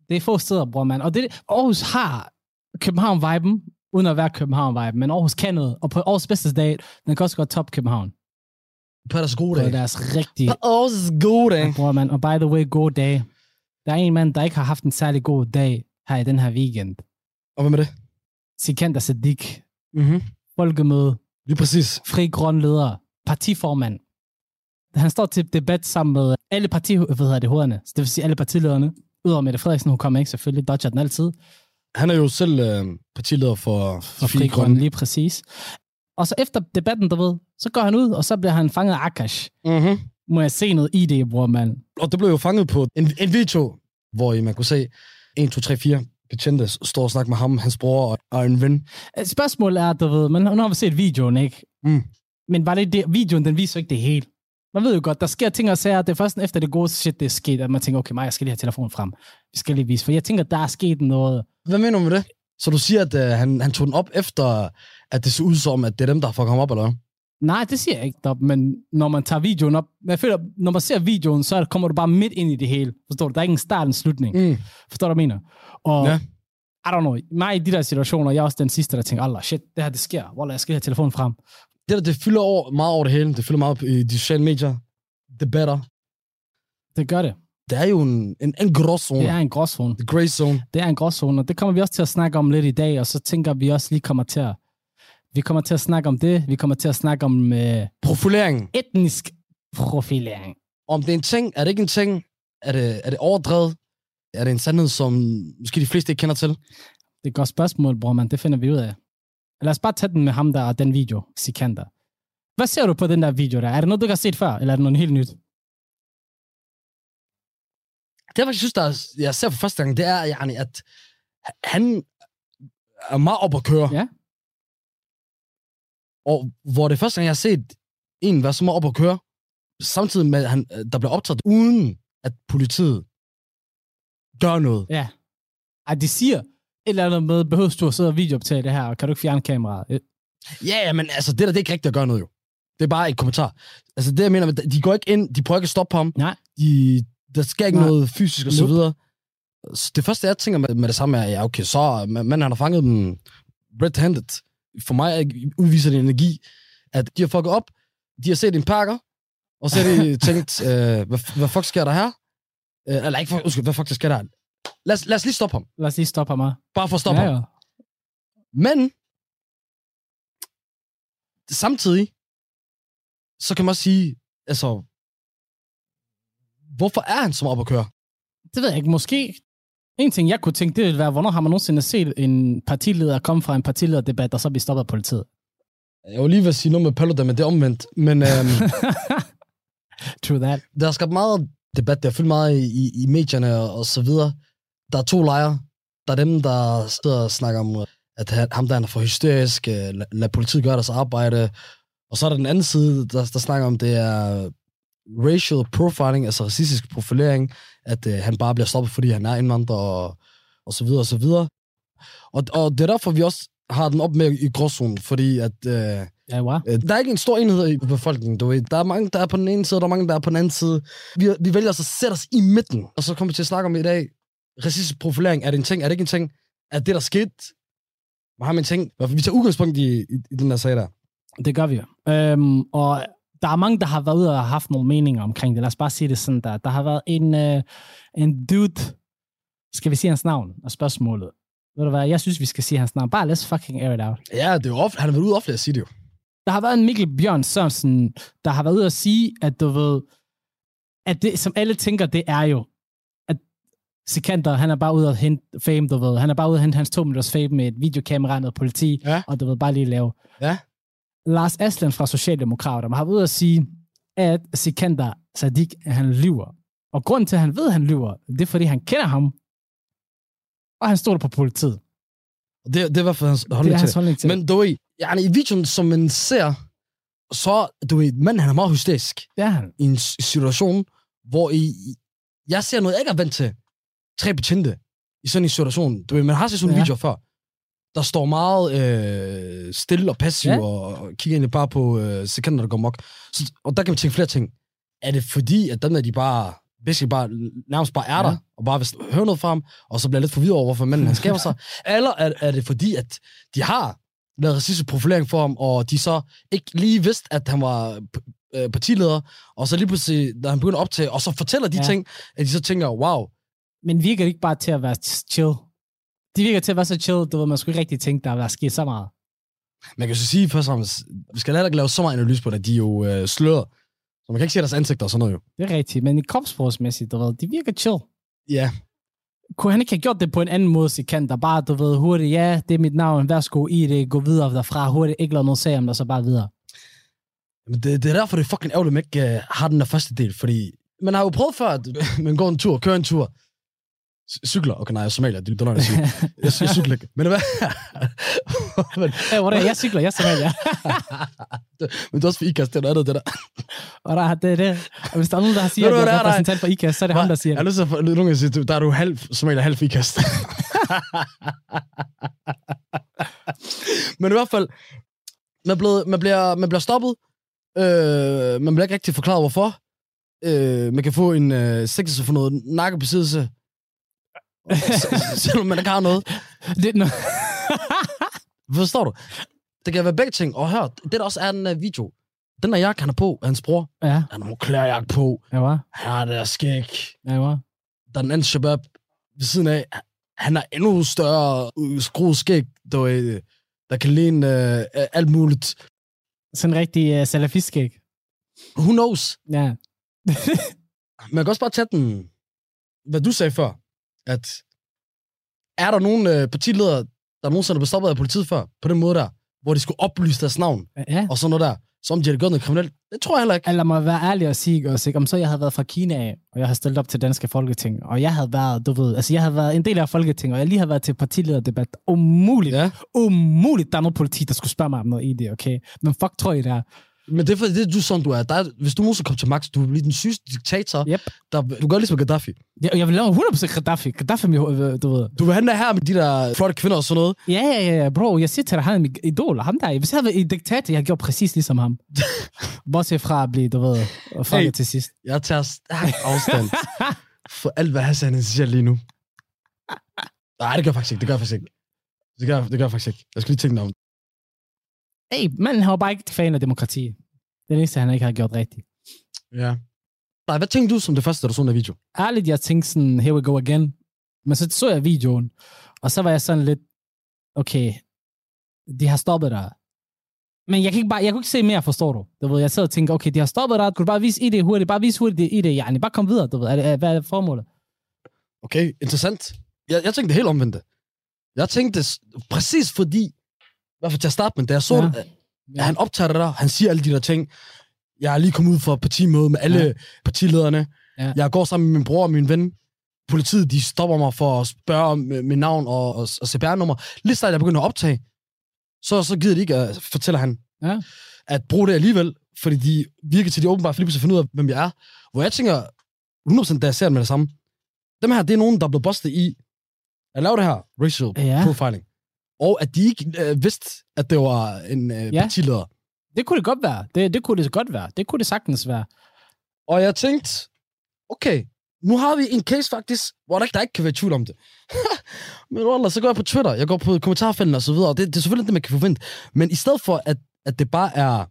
Det er få steder, bror man. Og det, Aarhus har København-viben, uden at være København-viben, men Aarhus kan noget. Og på Aarhus bedste dag, den kan også godt top København. På deres gode På dage. deres rigtige På Aarhus' gode bror man. Og by the way, god dag. Der er en mand, der ikke har haft en særlig god dag her i den her weekend. Og hvad med det? Sikander Sadiq, Mm-hmm. folkemøde, Lige præcis. fri grønleder, partiformand. Han står til debat sammen med alle parti, hvad hedder det, hovederne. Så det vil sige alle partilederne. Udover Mette Frederiksen, hun kommer ikke selvfølgelig, dodger den altid. Han er jo selv øh, partileder for, For Fri Grønne, lige præcis. Og så efter debatten, du ved, så går han ud, og så bliver han fanget af Akash. Mm-hmm. Må jeg se noget i det, bror, mand? Og det blev jo fanget på en, en video, hvor I man kunne se 1, 2, 3, 4 betjente står og snakker med ham, hans bror og, og en ven. Øh, Spørgsmålet er, du ved, men nu har vi set videoen, ikke? Mm. Men var det det, videoen, den viser ikke det hele. Man ved jo godt, der sker ting og sager, det er først efter det gode shit, det er sket, at man tænker, okay, mig, jeg skal lige have telefonen frem. Vi skal lige vise, for jeg tænker, der er sket noget. Hvad mener du med det? Så du siger, at øh, han, han tog den op efter, at det så ud som, at det er dem, der har fucket ham op, eller? Nej, det siger jeg ikke, dog, men når man tager videoen op, jeg føler, når man ser videoen, så kommer du bare midt ind i det hele. Forstår du? Der er ikke en start og en slutning. Mm. Forstår du, hvad jeg mener? Og Ja. I don't know, mig i de der situationer, jeg er også den sidste, der tænker, Allah, shit, det her, det sker. Wallah, jeg skal have telefonen frem. Det der, det fylder over, meget over det hele. Det fylder meget i de sociale medier. Debatter. Det gør det. Det er jo en, en, en gråzone. Det er en gråzone. The gray zone. Det er en gråzone, og det kommer vi også til at snakke om lidt i dag, og så tænker vi også lige kommer til at, vi kommer til at snakke om det, vi kommer til at snakke om øh, Profilering. etnisk profilering. Om det er en ting, er det ikke en ting? Er det, er det overdrevet? Er det en sandhed, som måske de fleste ikke kender til? Det er et godt spørgsmål, bror, man. Det finder vi ud af. Lad os bare tage den med ham der og den video, Sikander. Hvad ser du på den der video der? Er det noget, du ikke har set før, eller er det noget helt nyt? Det, jeg faktisk synes, der er, jeg ser for første gang, det er, yani, at han er meget op at køre. Ja. Og hvor det første gang, jeg har set en være så meget op at køre, samtidig med, at han, der bliver optaget, uden at politiet gør noget. Ja. Ej, de siger et eller andet med, behøver du at sidde og videooptage det her, og kan du ikke fjerne kameraet? Øh, Ja, ja, men altså, det der, det er ikke rigtigt at gøre noget, jo. Det er bare et kommentar. Altså, det jeg mener, de går ikke ind, de prøver ikke at stoppe ham. Nej. De, der sker ikke Nej. noget fysisk og så videre. Så det første, jeg tænker med, med det samme er, ja, okay, så manden han har fanget dem red-handed. For mig er- udviser det energi, at de har fucket op, de har set en pakker, og så har de tænkt, øh, hvad, hvad fuck sker der her? Øh, eller ikke, for- undskyld, hvad fuck der sker der? Lad os, lad os lige stoppe ham. Lad os lige stoppe ham. Bare for at stoppe ja, ham. ja. Men samtidig, så kan man også sige, altså, hvorfor er han så op at køre? Det ved jeg ikke. Måske en ting, jeg kunne tænke, det ville være, hvornår har man nogensinde set en partileder komme fra en partilederdebat, og så blive stoppet af politiet? Jeg var lige ved at sige noget med Paludan, men det er omvendt. Men øhm, True that. der er skabt meget debat, der har fyldt meget i, i, medierne og, så videre. Der er to lejre. Der er dem, der sidder og snakker om, at han- ham der han er for hysterisk, øh, lad, lad politiet gøre deres arbejde. Og så er der den anden side, der, der snakker om, det er racial profiling, altså racistisk profilering, at øh, han bare bliver stoppet, fordi han er indvandrer og, og så videre og så videre. Og, og det er derfor, vi også har den op med i gråzonen, fordi at øh, Ja, wow. Øh, Der er ikke en stor enhed i befolkningen, du ved. Der er mange, der er på den ene side, og der er mange, der er på den anden side. Vi, vi vælger så at sætte os i midten, og så kommer vi til at snakke om i dag, racistisk profilering, er det en ting, er det ikke en ting? Er det, der skete? Hvad har man tænkt? Vi tager udgangspunkt i, i, i den der sag der. Det gør vi. Øhm, og der er mange, der har været ude og haft nogle meninger omkring det. Lad os bare sige det sådan der. Der har været en, øh, en dude, skal vi sige hans navn og spørgsmålet? Ved du hvad, jeg synes, vi skal sige hans navn. Bare let's fucking air it out. Ja, det er jo ofte, han har været ude offentligt at sige det jo. Der har været en Mikkel Bjørn Sørensen, der har været ude at sige, at du ved, at det, som alle tænker, det er jo, at Sikander, han er bare ude at hente fame, du ved. Han er bare ude at hente hans to minutters fame med et videokamera og politi, Ja. og du ved, bare lige lave. Ja. Lars Aslan fra Socialdemokraterne har været ude at sige, at Sikander Sadiq, han lyver. Og grunden til, at han ved, at han lyver, det er, fordi han kender ham, og han stoler på politiet. Det, det er hvert fald hans Det er holdning til hans holdning til. Men du ved, yani, i videoen, som man ser, så, du ved, manden han er meget hysterisk Det er han. i en situation, hvor i, jeg ser noget, jeg ikke er vant til. Tre betjente i sådan en situation. Du ved, man har set sådan en Ja. video før. Der står meget øh, stille og passiv, Ja. og, og kigger egentlig bare på øh, sekunder, der går mok. Så, og der kan vi tænke flere ting. Er det fordi, at dem der, de bare, basically bare, nærmest bare er Ja. der, og bare vil høre noget fra ham, og så bliver lidt forvirret over, hvorfor manden han skaber sig? Eller er, er det fordi, at de har lavet racistisk profilering for ham, og de så ikke lige vidste, at han var øh, partileder, og så lige pludselig, da han begynder at optage, og så fortæller de ja. ting, at de så tænker, wow, Men virker det ikke bare til at være chill? De virker til at være så chill, du ved, man skulle ikke rigtig tænke, der er sket så meget. man kan så sige først og fremmest, vi skal heller ikke lave så meget analyse på det, at de er jo øh, sløret. Så man kan ikke se deres ansigter og sådan noget jo. Det er rigtigt, men i kropsprogsmæssigt, du ved, de virker chill. Ja, Kunne han ikke have gjort det på en anden måde, så kan der bare, du ved, hurtigt, ja, det er mit navn, værsgo i det, gå videre derfra, hurtigt, ikke lade noget sag om det, så bare videre. men det, det er derfor, det er fucking ærgerligt, at man ikke øh, har den der første del, fordi man har jo prøvet før, at man går en tur, kører en tur, cykler, okay nej, jeg er somalier, det, det er noget, jeg siger. Jeg, jeg cykler ikke. Men hvad? men, Hey, er det? Jeg cykler, jeg er Somalia. men det er også for IKAST, det er noget andet, det der. Og der, er- det er det. Og hvis der er nogen, der siger, at du, jeg er det repræsentant for IKAS, så er det ham, der siger Jeg har det. lyst til at nogen, du- der er du halv somalier, halv IKAST. Men i hvert fald, man, blev, man, bliver, man bliver stoppet. Øh, man bliver ikke rigtig forklaret, hvorfor. Øh, man kan få en øh, sigtelse for noget narkobesiddelse. Selvom man ikke har noget. det no- Forstår du? Det kan være begge ting. Og hør, det der også er den uh, video. Den der jakke, han er på, hans bror. ja, Han har en klærjakke på. ja, var. Han har det der skæg. Ja, var. Der er den anden shabab ved siden af. Han har endnu større øh, skruet skæg, der, øh, der kan ligne øh, alt muligt. Sådan en rigtig uh, salafistskæg. Who knows? Ja. Man kan også bare tage den, hvad du sagde før, at er der nogen øh, partiledere, der nogensinde er blevet stoppet af politiet før, på den måde der, hvor de skulle oplyse deres navn, ja. og sådan noget der, som de har gjort noget kriminelt? Det tror jeg heller ikke. Lad mig være ærlig og sige, også, ikke? om så jeg havde været fra Kina af, og jeg havde stillet op til danske folketing, og jeg havde været, du ved, altså jeg havde været en del af folketinget, og jeg lige havde været til partilederdebat. Umuligt, Ja. umuligt, der er noget politi, der skulle spørge mig om noget i det, okay? Men fuck, tror I det er? Men det er fordi, det er du sådan, du er. Der er hvis du nogensinde kommer til magt, du bliver den sygeste diktator. Yep. Der, du gør ligesom Gaddafi. Jeg, jeg vil lave 100% Gaddafi. Gaddafi, med, du ved. Du vil den her med de der flotte kvinder og sådan noget. Ja, ja, ja, ja, bro, jeg siger til dig, han er min idol. Ham der, hvis jeg havde været diktator, jeg gjort præcis ligesom ham. Bortset fra at blive, du ved, og fucket Hey. til sidst. Jeg tager stærk afstand for alt, hvad Hassan siger lige nu. Nej, det gør jeg faktisk ikke. Det gør jeg faktisk ikke. Det gør, det gør jeg faktisk ikke. Jeg skal lige tænke om. Hey, manden han var bare ikke fan af demokrati. Det det eneste, han ikke har gjort rigtigt. Ja. Nej, hvad tænkte du som det første, du så den der video? ærligt, jeg tænkte sådan, here we go again. Men så så jeg videoen, og så var jeg sådan lidt, okay, de har stoppet dig. Men jeg, kan ikke bare, jeg kunne ikke se mere, forstår du? du ved, jeg sad og tænkte, okay, de har stoppet dig, kunne du bare vise i det hurtigt, bare vise hurtigt i det, ja, bare kom videre, du ved, er det, hvad er formålet? Okay, interessant. Jeg, jeg tænkte helt omvendt. Jeg tænkte præcis fordi, hvert fald til at starte med, da jeg så Ja. ja. det, at han optager det der, han siger alle de der ting. Jeg er lige kommet ud fra partimøde med alle Ja. ja. partilederne. Ja. Jeg går sammen med min bror og min ven. Politiet, de stopper mig for at spørge om øh, mit navn og, og, og CPR-nummer. Lige snart jeg begynder at optage, så, så gider de ikke, at, fortæller han, Ja. at bruge det alligevel, fordi de virker til, de åbenbart lige pludselig finder ud af, hvem jeg er. Hvor jeg tænker, 100% da jeg ser det med det samme, dem her, det er nogen, der er blevet bustet i at lave det her racial Ja. ja. profiling. Og at de ikke øh, vidste, at det var en øh, Ja. partileder. Det kunne det godt være. Det, det kunne det godt være. Det kunne det sagtens være. Og jeg tænkte, okay, nu har vi en case faktisk, hvor der ikke, der ikke kan være tvivl om det. Men Wallah, så går jeg på Twitter, jeg går på kommentarfelten og så videre, og det, det er selvfølgelig det, man kan forvente. Men i stedet for, at, at det bare er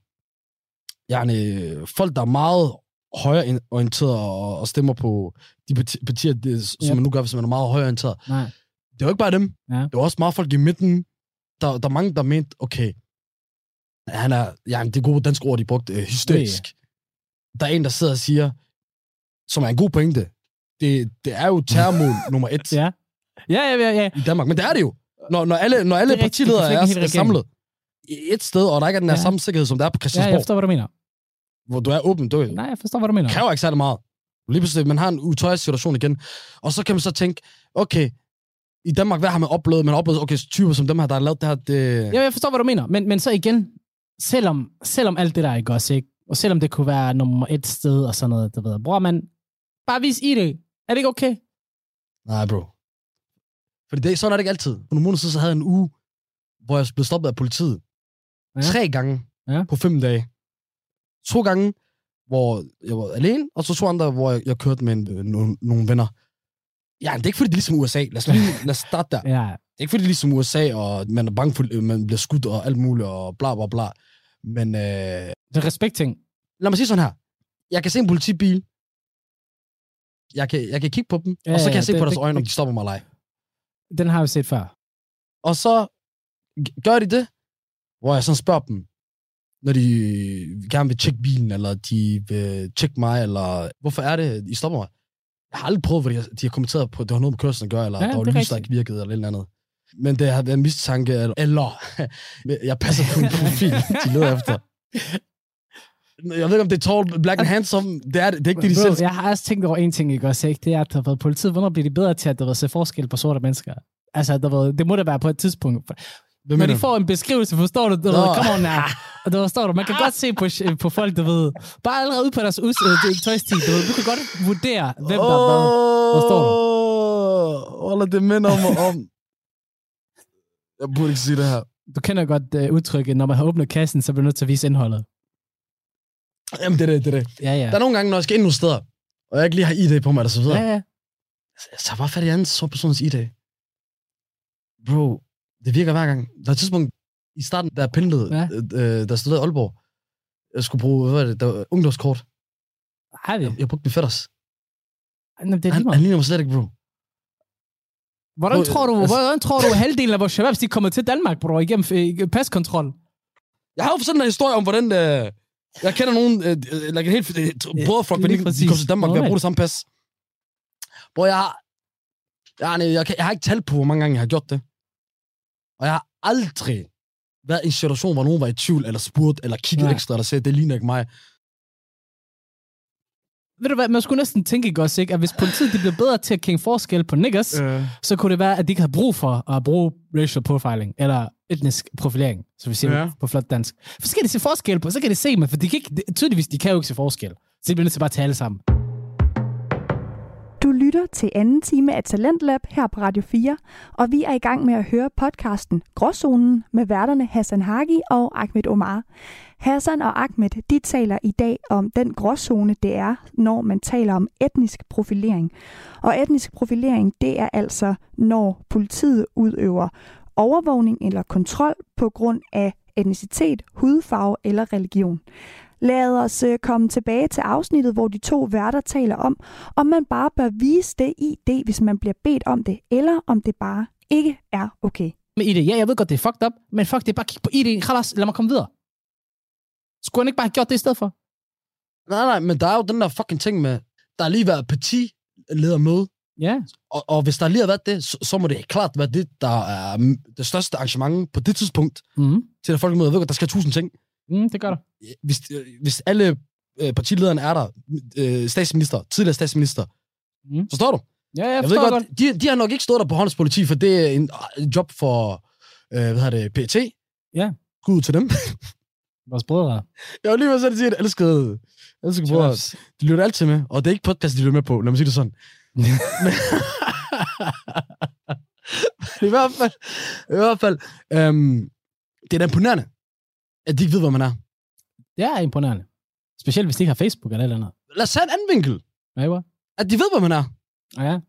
yani, folk, der er meget højreorienteret og, og stemmer på de parti- partier, det, som Yep. man nu gør, hvis man er meget højreorienteret. Nej. Det var ikke bare dem. Ja. Det var også meget folk i midten. Der, der er mange, der mente, okay, han er, ja, det gode danske ord, de brugte, øh, hysterisk. Der er en, der sidder og siger, som er en god pointe, det, det er jo terrormål nummer et Ja. Ja, ja, ja, ja. i Danmark. Men det er det jo. Når, når alle, når alle er partiledere er er, er samlet i et sted, og der ikke er den her Ja. samme sikkerhed, som der er på Ja, Christiansborg, jeg forstår, hvad du mener. hvor du er åben, du Nej, jeg forstår, hvad du mener. kræver ikke særlig meget. Lige pludselig, man har en utøjet situation igen. Og så kan man så tænke, okay, i Danmark, hvad har man oplevet? Man har oplevet, okay, typer som dem her, der har lavet det her, det... Ja, jeg forstår, hvad du mener. Men, men så igen, selvom, selvom alt det der ikke også, ikke? Og selvom det kunne være nummer et sted og sådan noget, du ved, bror man, bare vis ID. Er det ikke okay? Nej, bro. Fordi det, sådan er det ikke altid. For nogle måneder siden, så havde jeg en uge, hvor jeg blev stoppet af politiet. Ja. Tre gange Ja. ja. på fem dage. To gange, hvor jeg var alene, og så to andre, hvor jeg, jeg kørte med en, øh, nogle, nogle venner. Ja, det er ikke fordi, det er ligesom USA. Lad os, lige, lad os starte der. Ja. Det er ikke fordi, det er ligesom USA, og man er bange for, at man bliver skudt og alt muligt, og bla bla bla. Men øh, Det er respektting. lad mig sige sådan her. Jeg kan se en politibil. Jeg kan, jeg kan kigge på dem, Ja, og så kan jeg se det- på deres det- øjne, om de stopper mig eller ej. Den har vi set før. Og så gør de det, hvor jeg sådan spørger dem, når de gerne vil tjekke bilen, eller de vil tjekke mig, eller hvorfor er det, I stopper mig? Jeg har aldrig prøvet, hvor de har, de har kommenteret på, at det har noget med kørselen at gøre, eller Ja, der var lys, der ikke virkede, eller et eller andet. Men det har været en mistanke, eller, eller jeg passer på en profil, de leder efter. Jeg ved ikke, om det er tall, black and handsome. Det er, det, det er ikke det, de selv jeg har også tænkt over en ting, ikke også, ikke? Det er, at der har været politiet. Hvornår bliver de bedre til at der ved, se forskel på sorte mennesker? Altså, der ved, det må da være på et tidspunkt. Hvem Når de du? får en beskrivelse, forstår du? du ved, come on now. Og der forstår du, man kan godt se på, på folk, der ved, bare allerede ud på deres us, øh, det- tøjstil, du, ved, du kan godt vurdere, hvem der er hvad. Forstår du? Eller det minder om, om... Jeg burde ikke sige det her. Du kender godt uh, udtrykket, når man har åbnet kassen, så bliver du nødt til at vise indholdet. Jamen, det er det, det er det. Ja, ja. Der er nogle gange, når jeg skal ind nogle steder, og jeg ikke lige har ID på mig, og så videre. Ja, ja. Jeg tager bare fat i anden så persons ID. Bro, det virker hver gang. Der er et tidspunkt i starten, der pendlede, Ja. ja. øh, der i Aalborg. Jeg skulle bruge, hvad var det, der var ungdomskort. Har vi? Jeg, jeg brugte min fætters. Jamen, det er Han, han ligner mig slet ikke, bro. Hvordan Bro, tror du, altså- hvordan tror du, at halvdelen af vores shababs, de kommer til Danmark, bro, igennem øh, paskontrol? Jeg har jo sådan en historie om, hvordan... Øh, jeg kender nogen, øh, øh, like en helt øh, brødreflok, men de, kom til Danmark ved at bruge det samme pas. Bro, jeg har... Jeg, jeg, kan, jeg har ikke talt på, hvor mange gange jeg har gjort det. Og jeg har aldrig været i en situation, hvor nogen var i tvivl, eller spurgt, eller kigget Nej. ekstra, eller sagde, det ligner ikke mig. Ved du hvad, man skulle næsten tænke, ikke også, ikke? at hvis politiet de bliver bedre til at kende forskel på niggas, Øh. så kunne det være, at de ikke har brug for at bruge racial profiling, eller etnisk profilering, som vi siger Ja. på flot dansk. For så kan de se forskel på, så kan de se mig, for de kan ikke, det- tydeligvis, de kan jo ikke se forskel. Så de bliver nødt til bare at tale sammen. Lytter til anden time af Talentlab her på Radio 4, og vi er i gang med at høre podcasten Gråzonen med værterne Hassan Hagi og Ahmed Omar. Hassan og Ahmed de taler i dag om den gråzone, det er, når man taler om etnisk profilering. Og etnisk profilering, det er altså, når politiet udøver overvågning eller kontrol på grund af etnicitet, hudfarve eller religion. Lad os øh, komme tilbage til afsnittet, hvor de to værter taler om, om man bare bør vise det ID, hvis man bliver bedt om det, eller om det bare ikke er okay. Med ID, ja, jeg ved godt, det er fucked up, men fuck det, bare kig på ID, khalas, lad mig komme videre. Skulle han ikke bare have gjort det i stedet for? Nej, nej, men der er jo den der fucking ting med, der har lige været partiledermøde, Ja, og, og hvis der lige har været det, så, så må det klart være det, der er det største arrangement på det tidspunkt mm. til det folkemøde. Jeg ved godt, der skal tusind ting. Mm, det gør der. hvis, øh, hvis alle øh, partilederne er der, øh, statsminister, tidligere statsminister, Mm. forstår du? Ja, jeg Jeg ved forstår godt, godt. de, de har nok ikke stået der på håndens politi, for det er en, en job for, øh, hvad hedder det, PET. Ja. Gud til dem. Vores brødre. Jeg var lige ved at sige, at elskede, elskede brødre. De lytter altid med, og det er ikke podcast, de lytter med på, lad mig sige det sådan. Men, I hvert fald, i hvert fald, øhm, det er da imponerende, at de ikke ved, hvad man er. Det er imponerende. Specielt hvis de ikke har Facebook eller et eller andet. Lad os tage en anden vinkel. Ja, jo. At de ved, hvad man er. Ja.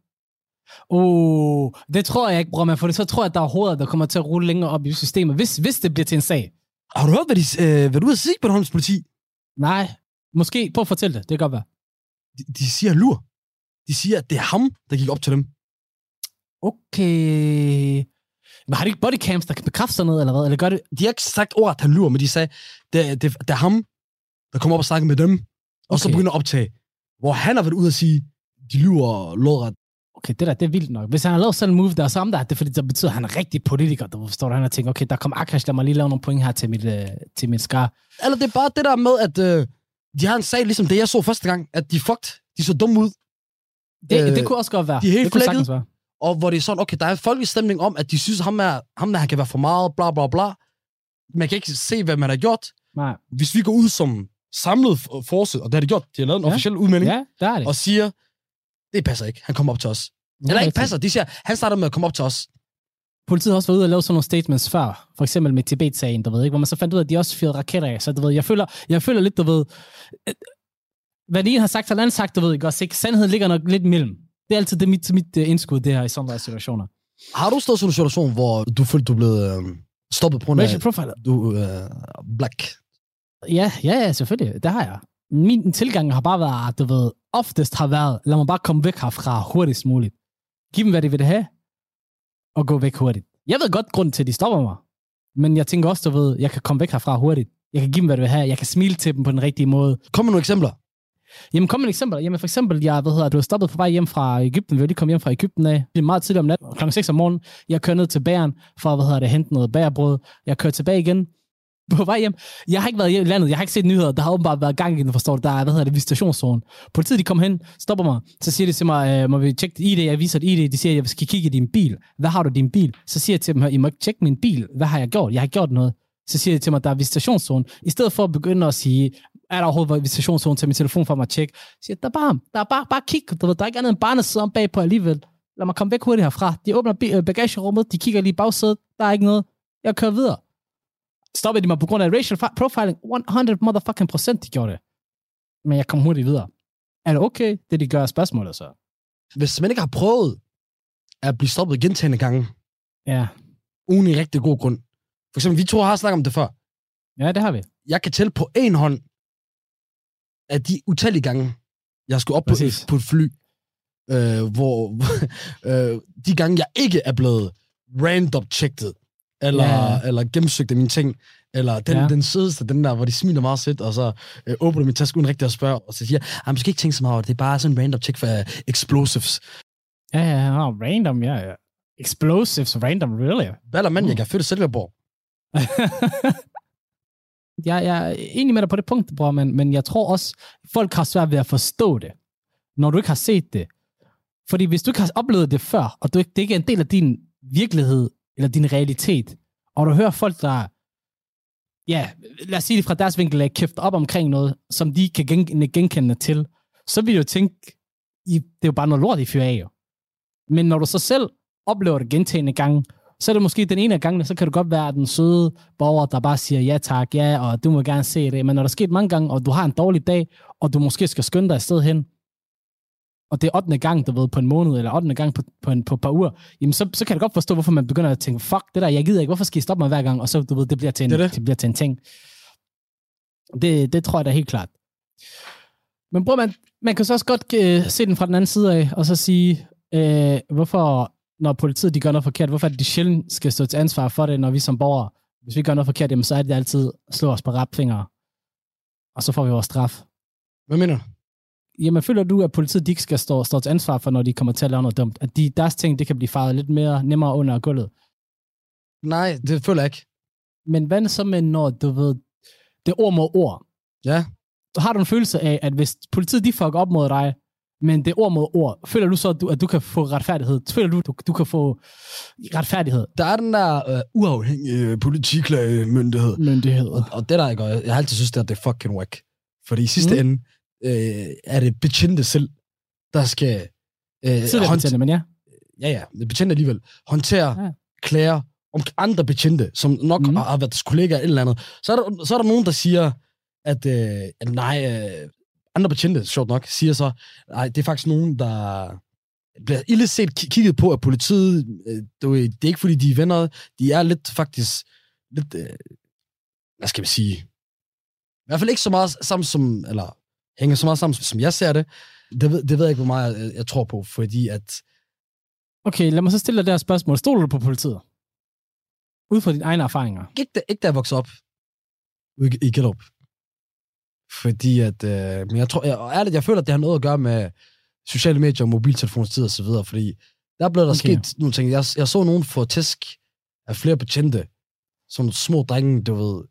Uh, det tror jeg ikke, bror, man, for så tror jeg, at der er hoveder, der kommer til at rulle længere op i systemet, hvis, hvis det bliver til en sag. Har du hørt, hvad, de, øh, hvad du har sige på Bornholms politi? Nej, måske. Prøv at fortælle det. Det kan godt være. De, de siger lur. De siger, at det er ham, der gik op til dem. Okay. Men har de ikke bodycams, der kan bekræfte sådan noget, eller hvad? Eller gør det? De har ikke sagt ord, at han lurer, men de sagde, det, det, det er ham, der kommer op og snakker med dem, og okay. så begynder at optage. Hvor han har været ude og sige, de lyver lodret. Okay, det der, det er vildt nok. Hvis han har lavet sådan en move, der er samme der, det er fordi, det betyder, at han er rigtig politiker. Du forstår du, han har tænkt, okay, der kommer Akash, lad mig lige lave nogle point her til mit, øh, til mit skar. Eller det er bare det der med, at øh, de har en sag, ligesom det, jeg så første gang, at de fucked, de så dumme ud. Det, Øh, det kunne også godt være. de er helt det flækket. Og hvor det er sådan, okay, der er en folkelig stemning om, at de synes, ham, er, ham der, han kan være for meget, bla bla bla. Man kan ikke se, hvad man har gjort. Nej. Hvis vi går ud som samlet force, og det har de gjort, de har lavet en Ja. officiel udmelding, Ja, der er det. og siger, det passer ikke, han kommer op til os. Eller ikke passer, de siger, han starter med at komme op til os. Politiet har også været ude og lave sådan nogle statements før. For eksempel med Tibet-sagen, du ved ikke, hvor man så fandt ud af, at de også fyrede raketter af. Så du ved, jeg føler, jeg føler lidt, du ved, hvad den ene har sagt, og den anden sagt, du ved ikke også, ikke? Sandheden ligger nok lidt imellem. Det er altid det mit, mit uh, indskud, det her i sådan nogle situationer. Har du stået i en situation, hvor du følte, du blev øh, stoppet på grund af, Racial profiler. du øh, black? Ja, ja, ja, selvfølgelig. Det har jeg. Min tilgang har bare været, at du ved, oftest har været, lad mig bare komme væk herfra hurtigst muligt. Giv dem, hvad de vil have, og gå væk hurtigt. Jeg ved godt grund til, at de stopper mig. Men jeg tænker også, du ved, jeg kan komme væk herfra hurtigt. Jeg kan give dem, hvad de vil have. Jeg kan smile til dem på den rigtige måde. Kom med nogle eksempler. Jamen, kom med et eksempel. Jamen, for eksempel, jeg ved, hedder, du er stoppet på vej hjem fra Ægypten. Vi var lige kommet hjem fra Ægypten af. Det er meget tidligt om natten, klokken 6 om morgenen. Jeg kører ned til bæren for, hvad hedder det, hente noget bærbrød. Jeg kører tilbage igen på vej hjem. Jeg har ikke været i landet. Jeg har ikke set nyheder. Der har åbenbart været gang i den, forstår du. Der er, hvad hedder det, visitationszone. Politiet, de kommer hen, stopper mig. Så siger de til mig, øh, må vi tjekke dit ID? Jeg viser et ID. De siger, jeg skal kigge i din bil. Hvad har du i din bil? Så siger jeg til dem, I må ikke tjekke min bil. Hvad har jeg gjort? Jeg har gjort noget. Så siger de til mig, der er visitationszone. I stedet for at begynde at sige, er der overhovedet visitationszone til min telefon for mig at tjekke? Så siger der er bare, der er bare, bare kig. Du ved, der er ikke andet end barnet sidder om bagpå alligevel. Lad mig komme væk hurtigt herfra. De åbner øh, bagagerummet, de kigger lige i bagsædet. Der er ikke noget. Jeg kører videre. Stoppede de mig på grund af racial fi- profiling? 100 motherfucking procent, de gjorde det. Men jeg kom hurtigt videre. Er det okay, det de gør er spørgsmålet så? Hvis man ikke har prøvet at blive stoppet gentagende gange, Ja, uden en rigtig god grund. For eksempel, vi to har snakket om det før. ja det har vi. Jeg kan tælle på en hånd, at de utallige gange, jeg skulle op på, på et fly, øh, hvor øh, de gange, jeg ikke er blevet random checked, eller, Ja. ja. eller gennemsøgt af mine ting, eller den, Ja. ja. den sødeste, den der, hvor de smiler meget sødt, og så øh, åbner min taske uden rigtig at spørge, og så siger jeg, "Ej, man skal ikke tænke så meget over det, det er bare sådan en random check for uh, explosives. Ja, ja, oh, random, ja, ja. Explosives, random, really? Hvad er mand, Mm. jeg kan født i Silkeborg. jeg, jeg er enig med dig på det punkt, bror, men, men jeg tror også, folk har svært ved at forstå det, når du ikke har set det. Fordi hvis du ikke har oplevet det før, og du ikke, det ikke er en del af din virkelighed, eller din realitet, og du hører folk, der, ja, lad os sige det fra deres vinkel, er kæft op omkring noget, som de kan gen, genkende til, så vil du tænke, I, det er jo bare noget lort, I fyrer af. Jo. Men når du så selv oplever det gentagende gange, så er det måske den ene af gangene, så kan du godt være den søde borger, der bare siger ja tak, ja, og du må gerne se det. Men når der er sket mange gange, og du har en dårlig dag, og du måske skal skynde dig et sted hen, og det er 8. gang, du ved, på en måned, eller 8. gang på, på, en, på et par uger, jamen så, så kan jeg godt forstå, hvorfor man begynder at tænke, fuck det der, jeg gider ikke, hvorfor skal I stoppe mig hver gang, og så, du ved, det bliver til en, Det det. det bliver til en ting. Det, det tror jeg da helt klart. Men bror, man, man kan så også godt øh, se den fra den anden side af, og så sige, øh, hvorfor, når politiet de gør noget forkert, hvorfor det, de sjældent skal stå til ansvar for det, når vi som borgere, hvis vi gør noget forkert, jamen, så er det altid slå os på rapfingre, og så får vi vores straf. Hvad mener du? Jamen, føler du, at politiet de ikke skal stå, stå til ansvar for, når de kommer til at lave noget dumt? At de, deres ting, det kan blive faret lidt mere nemmere under gulvet? Nej, det føler jeg ikke. Men hvad så med, når du ved, det er ord mod ord? Ja. Så har du en følelse af, at hvis politiet de fucker op mod dig, men det er ord mod ord, føler du så, at du, at du kan få retfærdighed? Føler du, du, du kan få retfærdighed? Der er den der øh, uafhængige politiklagemyndighed. Myndigheder. Og det der, ikke, og jeg har altid synes, det er, det er fucking whack. Fordi i sidste Mm. ende øh, er det betjente selv, der skal øh, Tidligere betjente, men ja. ja, ja, det betjente alligevel, håndtere Ja. klager om andre betjente, som nok mm. har været deres kollegaer eller andet. Så er der, så er der nogen, der siger, at, øh, at nej, øh, andre betjente, sjovt nok, siger så, nej, det er faktisk nogen, der bliver ille set ki- kigget på af politiet. Øh, Det er ikke, fordi de er venner. De er lidt faktisk, lidt, øh, hvad skal vi sige, i hvert fald ikke så meget sammen som, eller hænger så meget sammen, som jeg ser det. Det ved, det ved jeg ikke, hvor meget jeg, jeg tror på, fordi at Okay, lad mig så stille dig det her spørgsmål. Stoler du på politiet? Ud fra dine egne erfaringer. ikke, da, ikke da jeg voksede op ude i Gellerup. Fordi at, øh, men jeg tror, jeg, og ærligt, jeg føler, at det har noget at gøre med sociale medier, mobiltelefonstid og så videre, fordi der blev der Okay. sket nogle ting. Jeg, jeg så nogen få tæsk af flere betjente, sådan små drenge, du ved.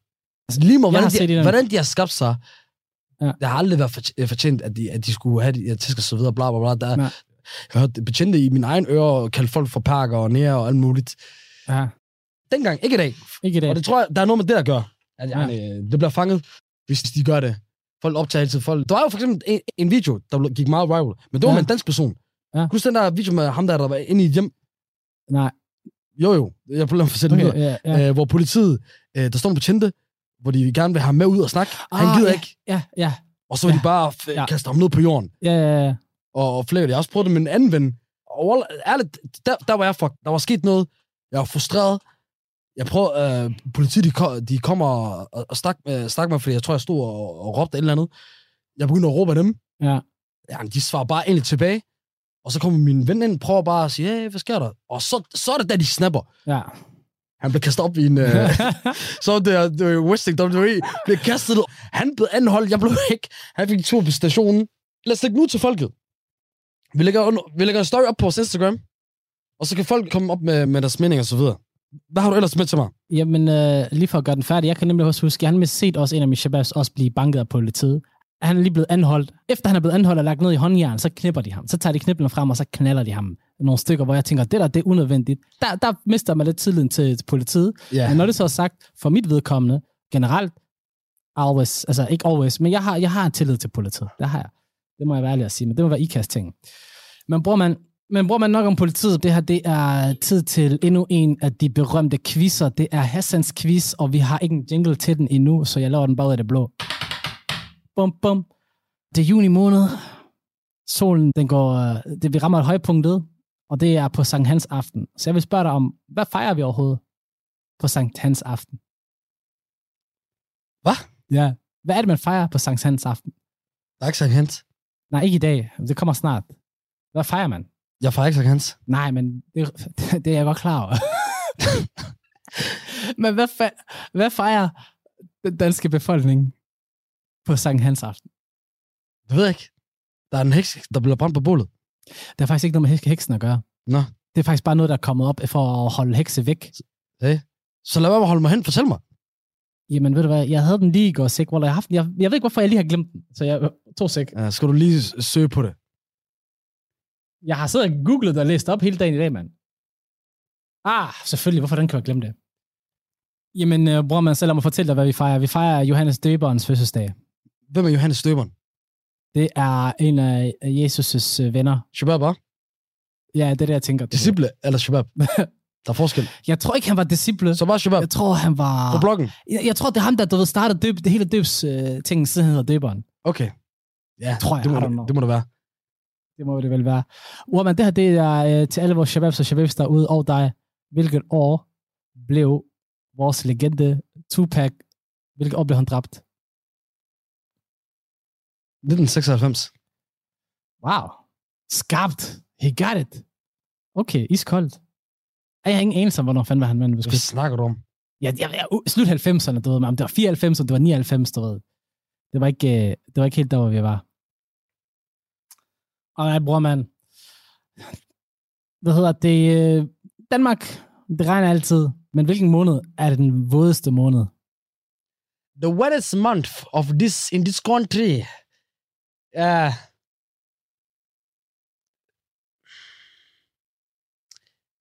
Altså, lige har hvordan de, hvordan de har skabt sig, Ja. det har aldrig været øh, fortjent, at de, at de skulle have de tæsk og så videre, bla bla bla. Der, Ja. jeg har hørt betjente i min egen øre kalde folk for perker og nære og alt muligt. Ja, Dengang, ikke i dag. ikke i dag. Og det tror jeg, der er noget med det, der gør. At, Ja. ja. det bliver fanget, hvis de gør det. Folk optager altid folk. Der var jo for eksempel en, en video, der gik meget viral, men det var Ja. med en dansk person. Ja. Husk den der video med ham der, der var inde i et hjem. Nej, Jo jo, jeg prøver at fortælle okay, ja. Øh, hvor politiet, øh, der står nogle betjente, hvor de gerne vil have ham med ud og snakke. Ah, Han gider ja. ikke. Ja, ja, Og så vil Ja. de bare f- Ja. kaste ham ned på jorden. ja, ja, ja. Og, og flere. Jeg har også prøvet det med en anden ven. Og ærligt, der, der var jeg fuck. Der var sket noget. Jeg var frustreret. Jeg prøver, øh, politiet, de, ko- de kommer og, og stak, øh, stak mig, fordi jeg tror, jeg stod og, og råbte et eller andet. Jeg begyndte at råbe af dem. Ja. Ja, de svarer bare egentlig tilbage. Og så kommer min ven ind, prøver bare at sige, hey, hvad sker der? Og så, så er det da, de snapper. ja. Han blev kastet op i en... Øh, så det er, Westing WWE, blev kastet ned. Han blev anholdt, jeg blev ikke. Han fik en tur på stationen. Lad os lægge nu til folket. Vi lægger, vi lægger en story op på vores Instagram, og så kan folk komme op med, med deres mening og så videre. Hvad har du ellers med til mig? Jamen, øh, lige for at gøre den færdig, jeg kan nemlig også huske, jeg har set også en af mine shababs også blive banket af politiet. Han er lige blevet anholdt. Efter han er blevet anholdt og lagt ned i håndjern, så knipper de ham. Så tager de kniplerne frem, og så knaller de ham nogle stykker, hvor jeg tænker, det der, det er unødvendigt. Der, der mister man lidt tilliden til, til politiet. Ja. Men når det så er sagt, for mit vedkommende, generelt, always, altså ikke always, men jeg har, jeg har en tillid til politiet. Det har jeg. Det må jeg være ærlig at sige, men det må være ikast ting. Men bruger man, men bruger man nok om politiet, det her, det er tid til endnu en af de berømte quizzer. Det er Hassans quiz, og vi har ikke en jingle til den endnu, så jeg laver den bare ud af det blå. Bum, bum. Det er juni måned. Solen, den går, øh, det, vi rammer et højpunktet, og det er på Sankt Hans aften. Så jeg vil spørge dig om, hvad fejrer vi overhovedet på Sankt Hans aften? Hvad? Ja. Hvad er det, man fejrer på Sankt Hans aften? Der er ikke Sankt Hans. Nej, ikke i dag. Det kommer snart. Hvad fejrer man? Jeg fejrer ikke Hans. Nej, men det, det er jeg godt klar over. men hvad, fe- hvad fejrer den danske befolkning på Sankt Hans aften? Det ved jeg ikke. Der er en heks, der bliver brændt på bålet. Det har faktisk ikke noget med heks- heksen at gøre. Nå. Det er faktisk bare noget, der er kommet op for at holde hekse væk. Så lad være med at holde mig hen. Fortæl mig. Jamen ved du hvad, jeg havde den lige i går hvor jeg har haft den. Jeg, jeg ved ikke, hvorfor jeg lige har glemt den. Så jeg tog sik. Ja, skal du lige søge på det? Jeg har siddet og googlet og læst op hele dagen i dag, mand. Ah, selvfølgelig. Hvorfor den kan jeg glemme det? Jamen, øh, bror man, så lad mig fortælle dig, hvad vi fejrer. Vi fejrer Johannes Døberens fødselsdag. Hvem er Johannes Støberen? Det er en af Jesus' øh, venner. Shabab, hva'? Ja, det er det, jeg tænker. du ved. Disciple eller Shabab? Der er forskel. Jeg tror ikke, han var disciple. Så bare Shabab. Jeg tror, han var... På bloggen. Jeg, jeg tror, det er ham, der du ved, startede døb, det hele døbs øh, ting, siden han hedder døberen. Okay. Ja, Tror jeg, det må, det, det må det være. Det må det vel være. Urban, det her det er øh, til alle vores shababs og shababs derude, og dig. Hvilket år blev vores legende Tupac, hvilket år blev han dræbt? 1996. Wow. Skarpt. He got it. Okay, iskoldt. Jeg har ingen anelse om, hvornår fanden var han, men Hvad snakker du om? Ja, jeg, jeg, slut 90'erne, du ved, om det var 94, og det var 99, du ved. Det var ikke, øh, det var ikke helt der, hvor vi var. Og jeg bror, man. Hvad hedder det? øh, Danmark, det regner altid. Men hvilken måned er det den vådeste måned? The wettest month of this in this country. Ja.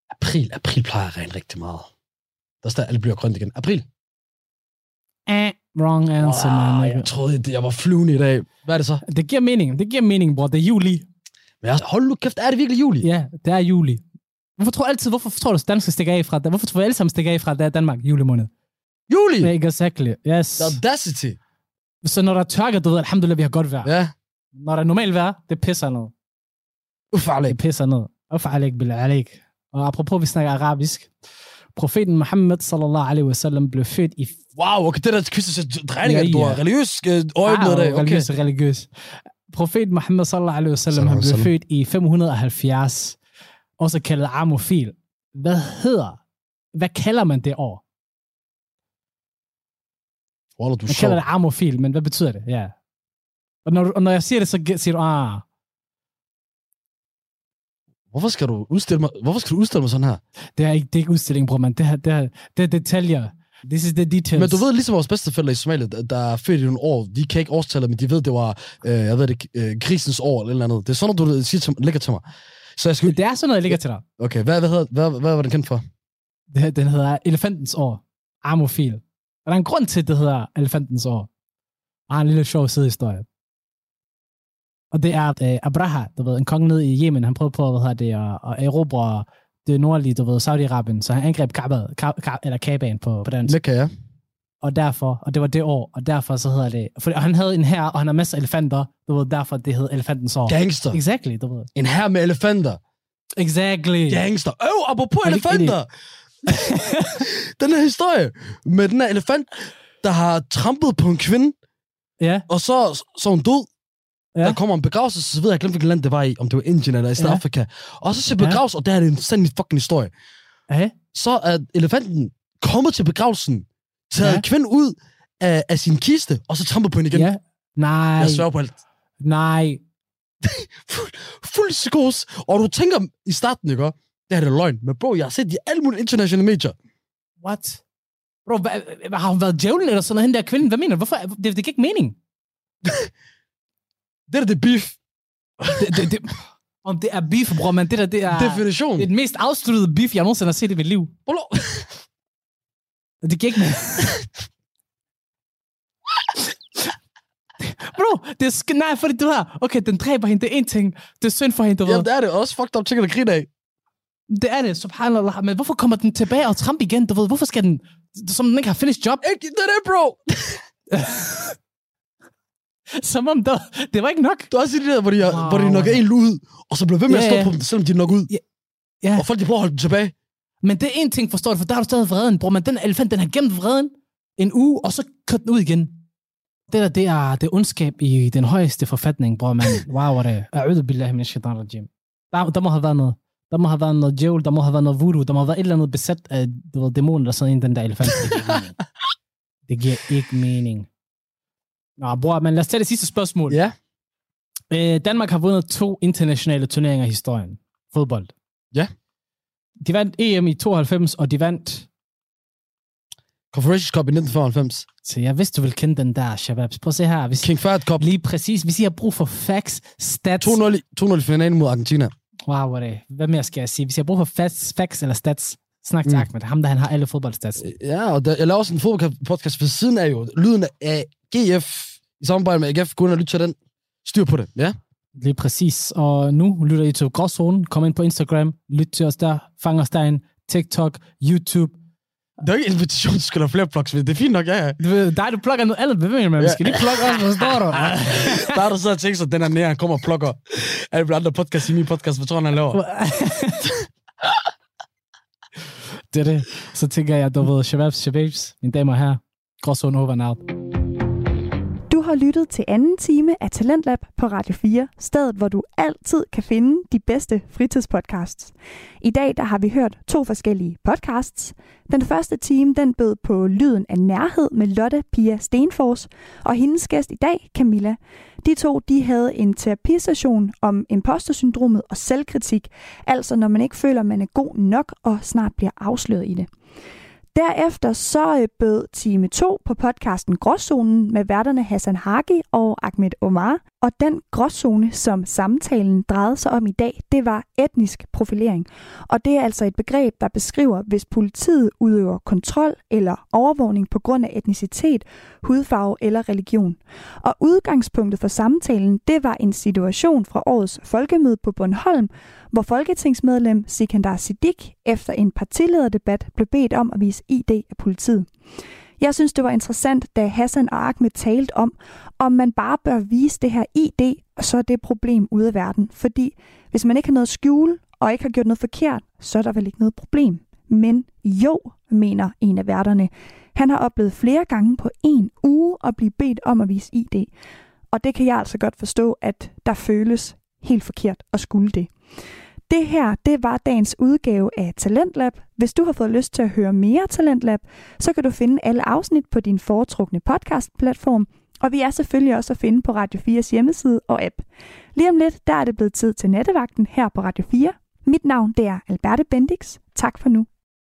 April. April plejer at regne rigtig meget. Der er stadig, alt bliver grønt igen. April. Eh, wrong answer, Wow, man. jeg troede, jeg var flyvende i dag. Hvad er det så? Det giver mening. Det giver mening, bror. Det er juli. Men jeg, hold nu kæft, er det virkelig juli? Ja, det er juli. Hvorfor tror du altid, hvorfor tror du, at danskere stikker af fra? Hvorfor tror vi alle sammen stikker af fra, at det er Danmark, juli måned? Juli! Ja, exactly. Yes. The audacity. Så når der er tørke, du ved, alhamdulillah, vi har godt vejr. Ja. Når der er normalt vejr, det pisser ned. Ufarligt. Det pisser ned. Uff alik billah alik. Og apropos, vi snakker arabisk. Profeten Muhammad sallallahu alaihi wasallam blev født i... Wow, okay, det der quiz er drejning, Ja, ja, du har religiøs øh, øje med dig. Okay. religiøs, religiøs. Profeten Muhammad sallallahu alaihi wasallam, han blev født i 570, også kaldet Amofil. Hvad hedder, hvad kalder man det år? Wallah, du Man kalder det Amofil, men hvad betyder det? Ja. Og når, og når jeg siger det, så ge- siger du, ah, Hvorfor skal du udstille mig, hvorfor skal du udstille mig sådan her? Det er ikke, det er ikke udstilling, bror, man. Det, her, det, her, det er detaljer. This is the details. Men du ved, ligesom vores bedsteforældre i Somalia, der- der er født i nogle år, de kan ikke årstallet, men de ved, det var, øh, jeg ved det, øh, krisens år eller et eller andet. Det er sådan, noget, du siger til, ligger til mig. Så jeg skal, Det er sådan noget, jeg ligger til dig. okay, hvad, hvad, hedder, hvad, hvad var den kendt for? Det, den hedder Elefantens år. Amofil. Og der er en grund til, at det hedder Elefantens år. Og har en lille sjov sidehistorie. Og det er øh, Abraha, du ved, en konge nede i Yemen, han prøvede på, hvad hedder det, at, at erobre det nordlige, du ved, Saudi-Arabien, så han angreb Kaaba, Ka- eller Kabaen på, på dansk. Mekka, ja. Og derfor, og det var det år, og derfor så hedder det, for, og han havde en her, og han har masser af elefanter, du ved, derfor det hed Elefantens år. Gangster. Exactly, du ved. En her med elefanter. Exactly. Gangster. Øv, apropos Er det elefanter. den her historie med den her elefant, der har trampet på en kvinde, Ja, og så, så hun død. Ja. Ja. Der kommer en begravelse, så ved jeg, glemte, hvilket land det var i, om det var Indien eller i Ja. Afrika. Og så ser Ja. begravelse, og der er det en sand fucking historie. ja. Så er elefanten kommet til begravelsen, taget Ja. ja. kvinden ud af, af sin kiste, og så trampet på hende igen. ja. Nej, Jeg sværger på alt. nej. Fuld, fuld psykos. Og du tænker i starten, ikke? Det her det er løgn. Men bro, jeg har set det i alle mulige internationale medier. What? Bro, hvad, har hun været djævlen eller sådan noget, hende der kvinde? Hvad mener du? Hvorfor? Det, det giver ikke mening. Det der, det er beef. Det, det, det, om det er beef, bror, men det der, det er, Definition. det er den mest afsluttede beef, jeg nogensinde har set i mit liv. Bro, Det ikke mening. Bro, det er sk- nej, fordi du har, okay, den dræber hende, det er en ting, det er synd for hende, du. Jamen, det er det. Også fucked up ting, der griner af. Det er det, subhanallah, men hvorfor kommer den tilbage og trampe igen, du ved, hvorfor skal den, som den ikke har finished job, Ikke det der, bro. som om der, det var ikke nok. Du har også det der, hvor de, wow. Hvor de nokker en ud, og så bliver ved med at Ja, stå på dem, selvom de nokker ud. Ja. Og folk, de prøver at holde dem tilbage. Men det er en ting, forstår du, for der er du stadig vreden, bror, men den elefant, den har gemt vreden en uge, og så kørt den ud igen. Det der, det er, det er ondskab i den højeste forfatning, bror, man. Wow, hvor det er. Billahi min shaitan rajim. Der, der må have været noget. Der må have været noget djævel, der må have været noget voodoo, der må have været et eller andet besat af dæmonen, der sådan en den der elefant. Det giver ikke mening. Det giver ikke mening. Nå, bror, men lad os tage det sidste spørgsmål. Ja. Øh, Danmark har vundet to internationale turneringer i historien. Fodbold. Ja. De vandt EM i 92, og de vandt... Confederations Cup i 1995. Så jeg vidste, du ville kende den der, Shababs. Prøv at se her. Hvis, King Fahd Cup. lige præcis. Hvis I har brug for facts, stats... 2-0 i- 2-0 i finalen mod Argentina. Wow, hvad er det? Hvad mere skal jeg sige? Hvis I har brug for facts, facts eller stats, snak til Mm. Ahmed. Ham, der han har alle fodboldstats. Ja, og der, jeg laver også en fodboldpodcast ved siden af jo. Lyden af GF i samarbejde med AGF. Gå ind og lyt til den. Styr på det. Ja. Lige præcis. Og nu lytter I til Gråzonen. Kom ind på Instagram. Lyt til os der. Fang os derinde. TikTok, YouTube. Det er ikke invitation, du skal have flere plugs. Det er fint nok, ja, ja. Du ved, dig, du plukker noget andet. Mener man? Vi skal lige plukke os, forstår du? Der er du så og sig, at den er nære, han kommer og plukker alle andre podcast i min podcast. Hvad tror han, han laver? det er det. Så tænker jeg, du ved, Shababs, Shababs, mine damer og herrer. Gråzonen over and out. Har lyttet til anden time af Talentlab på Radio 4, stedet hvor du altid kan finde de bedste fritidspodcasts. I dag der har vi hørt to forskellige podcasts. Den første time den bød på lyden af nærhed med Lotte Pia Stenfors, og hendes gæst i dag, Camilla. De to de havde en terapisession om impostersyndromet og selvkritik, altså når man ikke føler, man er god nok og snart bliver afsløret i det. Derefter så øh, bød time 2 på podcasten Gråzonen med værterne Hassan Hagi og Ahmed Omar. Og den gråzone, som samtalen drejede sig om i dag, det var etnisk profilering. Og det er altså et begreb, der beskriver, hvis politiet udøver kontrol eller overvågning på grund af etnicitet, hudfarve eller religion. Og udgangspunktet for samtalen, det var en situation fra årets folkemøde på Bornholm, hvor folketingsmedlem Sikandar Siddiq efter en partilederdebat blev bedt om at vise ID af politiet. Jeg synes, det var interessant, da Hassan og Ahmed talte om, om man bare bør vise det her ID, og så er det problem ude af verden. Fordi hvis man ikke har noget at skjule, og ikke har gjort noget forkert, så er der vel ikke noget problem. Men jo, mener en af værterne. Han har oplevet flere gange på en uge at blive bedt om at vise ID. Og det kan jeg altså godt forstå, at der føles helt forkert at skulle det. Det her, det var dagens udgave af Talentlab. Hvis du har fået lyst til at høre mere Talentlab, så kan du finde alle afsnit på din foretrukne podcastplatform, og vi er selvfølgelig også at finde på Radio 4's hjemmeside og app. Lige om lidt, der er det blevet tid til nattevagten her på Radio 4. Mit navn det er Alberte Bendix. Tak for nu.